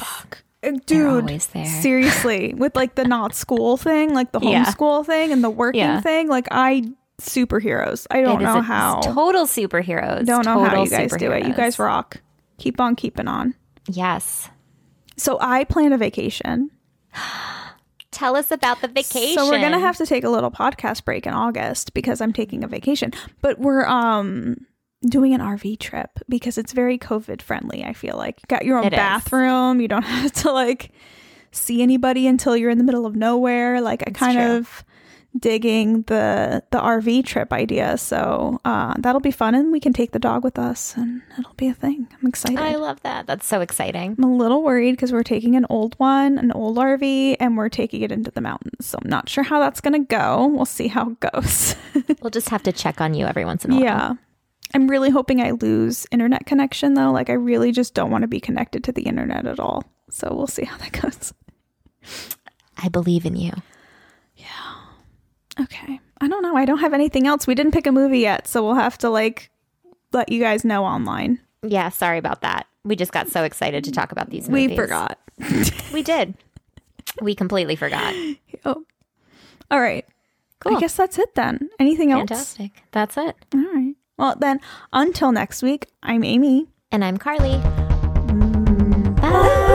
Uh, Dude, always there. seriously, with like the not school thing, like the Yeah. homeschool thing and the working Yeah. thing, like I superheroes. I don't know how. Total superheroes. Don't know how you guys do it. You guys rock. Keep on keeping on. Yes. So I planned a vacation. Tell us about the vacation. So we're gonna have to take a little podcast break in August because I'm taking a vacation. But we're um doing an RV trip because it's very COVID friendly. I feel like you got your own It is. bathroom. You don't have to like see anybody until you're in the middle of nowhere. Like I kind true. of digging the the RV trip idea. So uh, that'll be fun, and we can take the dog with us, and it'll be a thing. I'm excited. I love that. That's so exciting. I'm a little worried because we're taking an old one, an old RV, and we're taking it into the mountains. So I'm not sure how that's going to go. We'll see how it goes. We'll just have to check on you every once in a while. yeah. I'm really hoping I lose internet connection though. Like, I really just don't want to be connected to the internet at all. So we'll see how that goes. I believe in you. Okay. I don't know. I don't have anything else. We didn't pick a movie yet. So we'll have to like let you guys know online. Yeah, sorry about that. We just got so excited to talk about these We forgot. We did. We completely forgot. Oh. All right. Cool. I guess that's it then. Anything else? Fantastic. That's it. All right. Well, then, until next week, I'm Amy. And I'm Carly. Mm.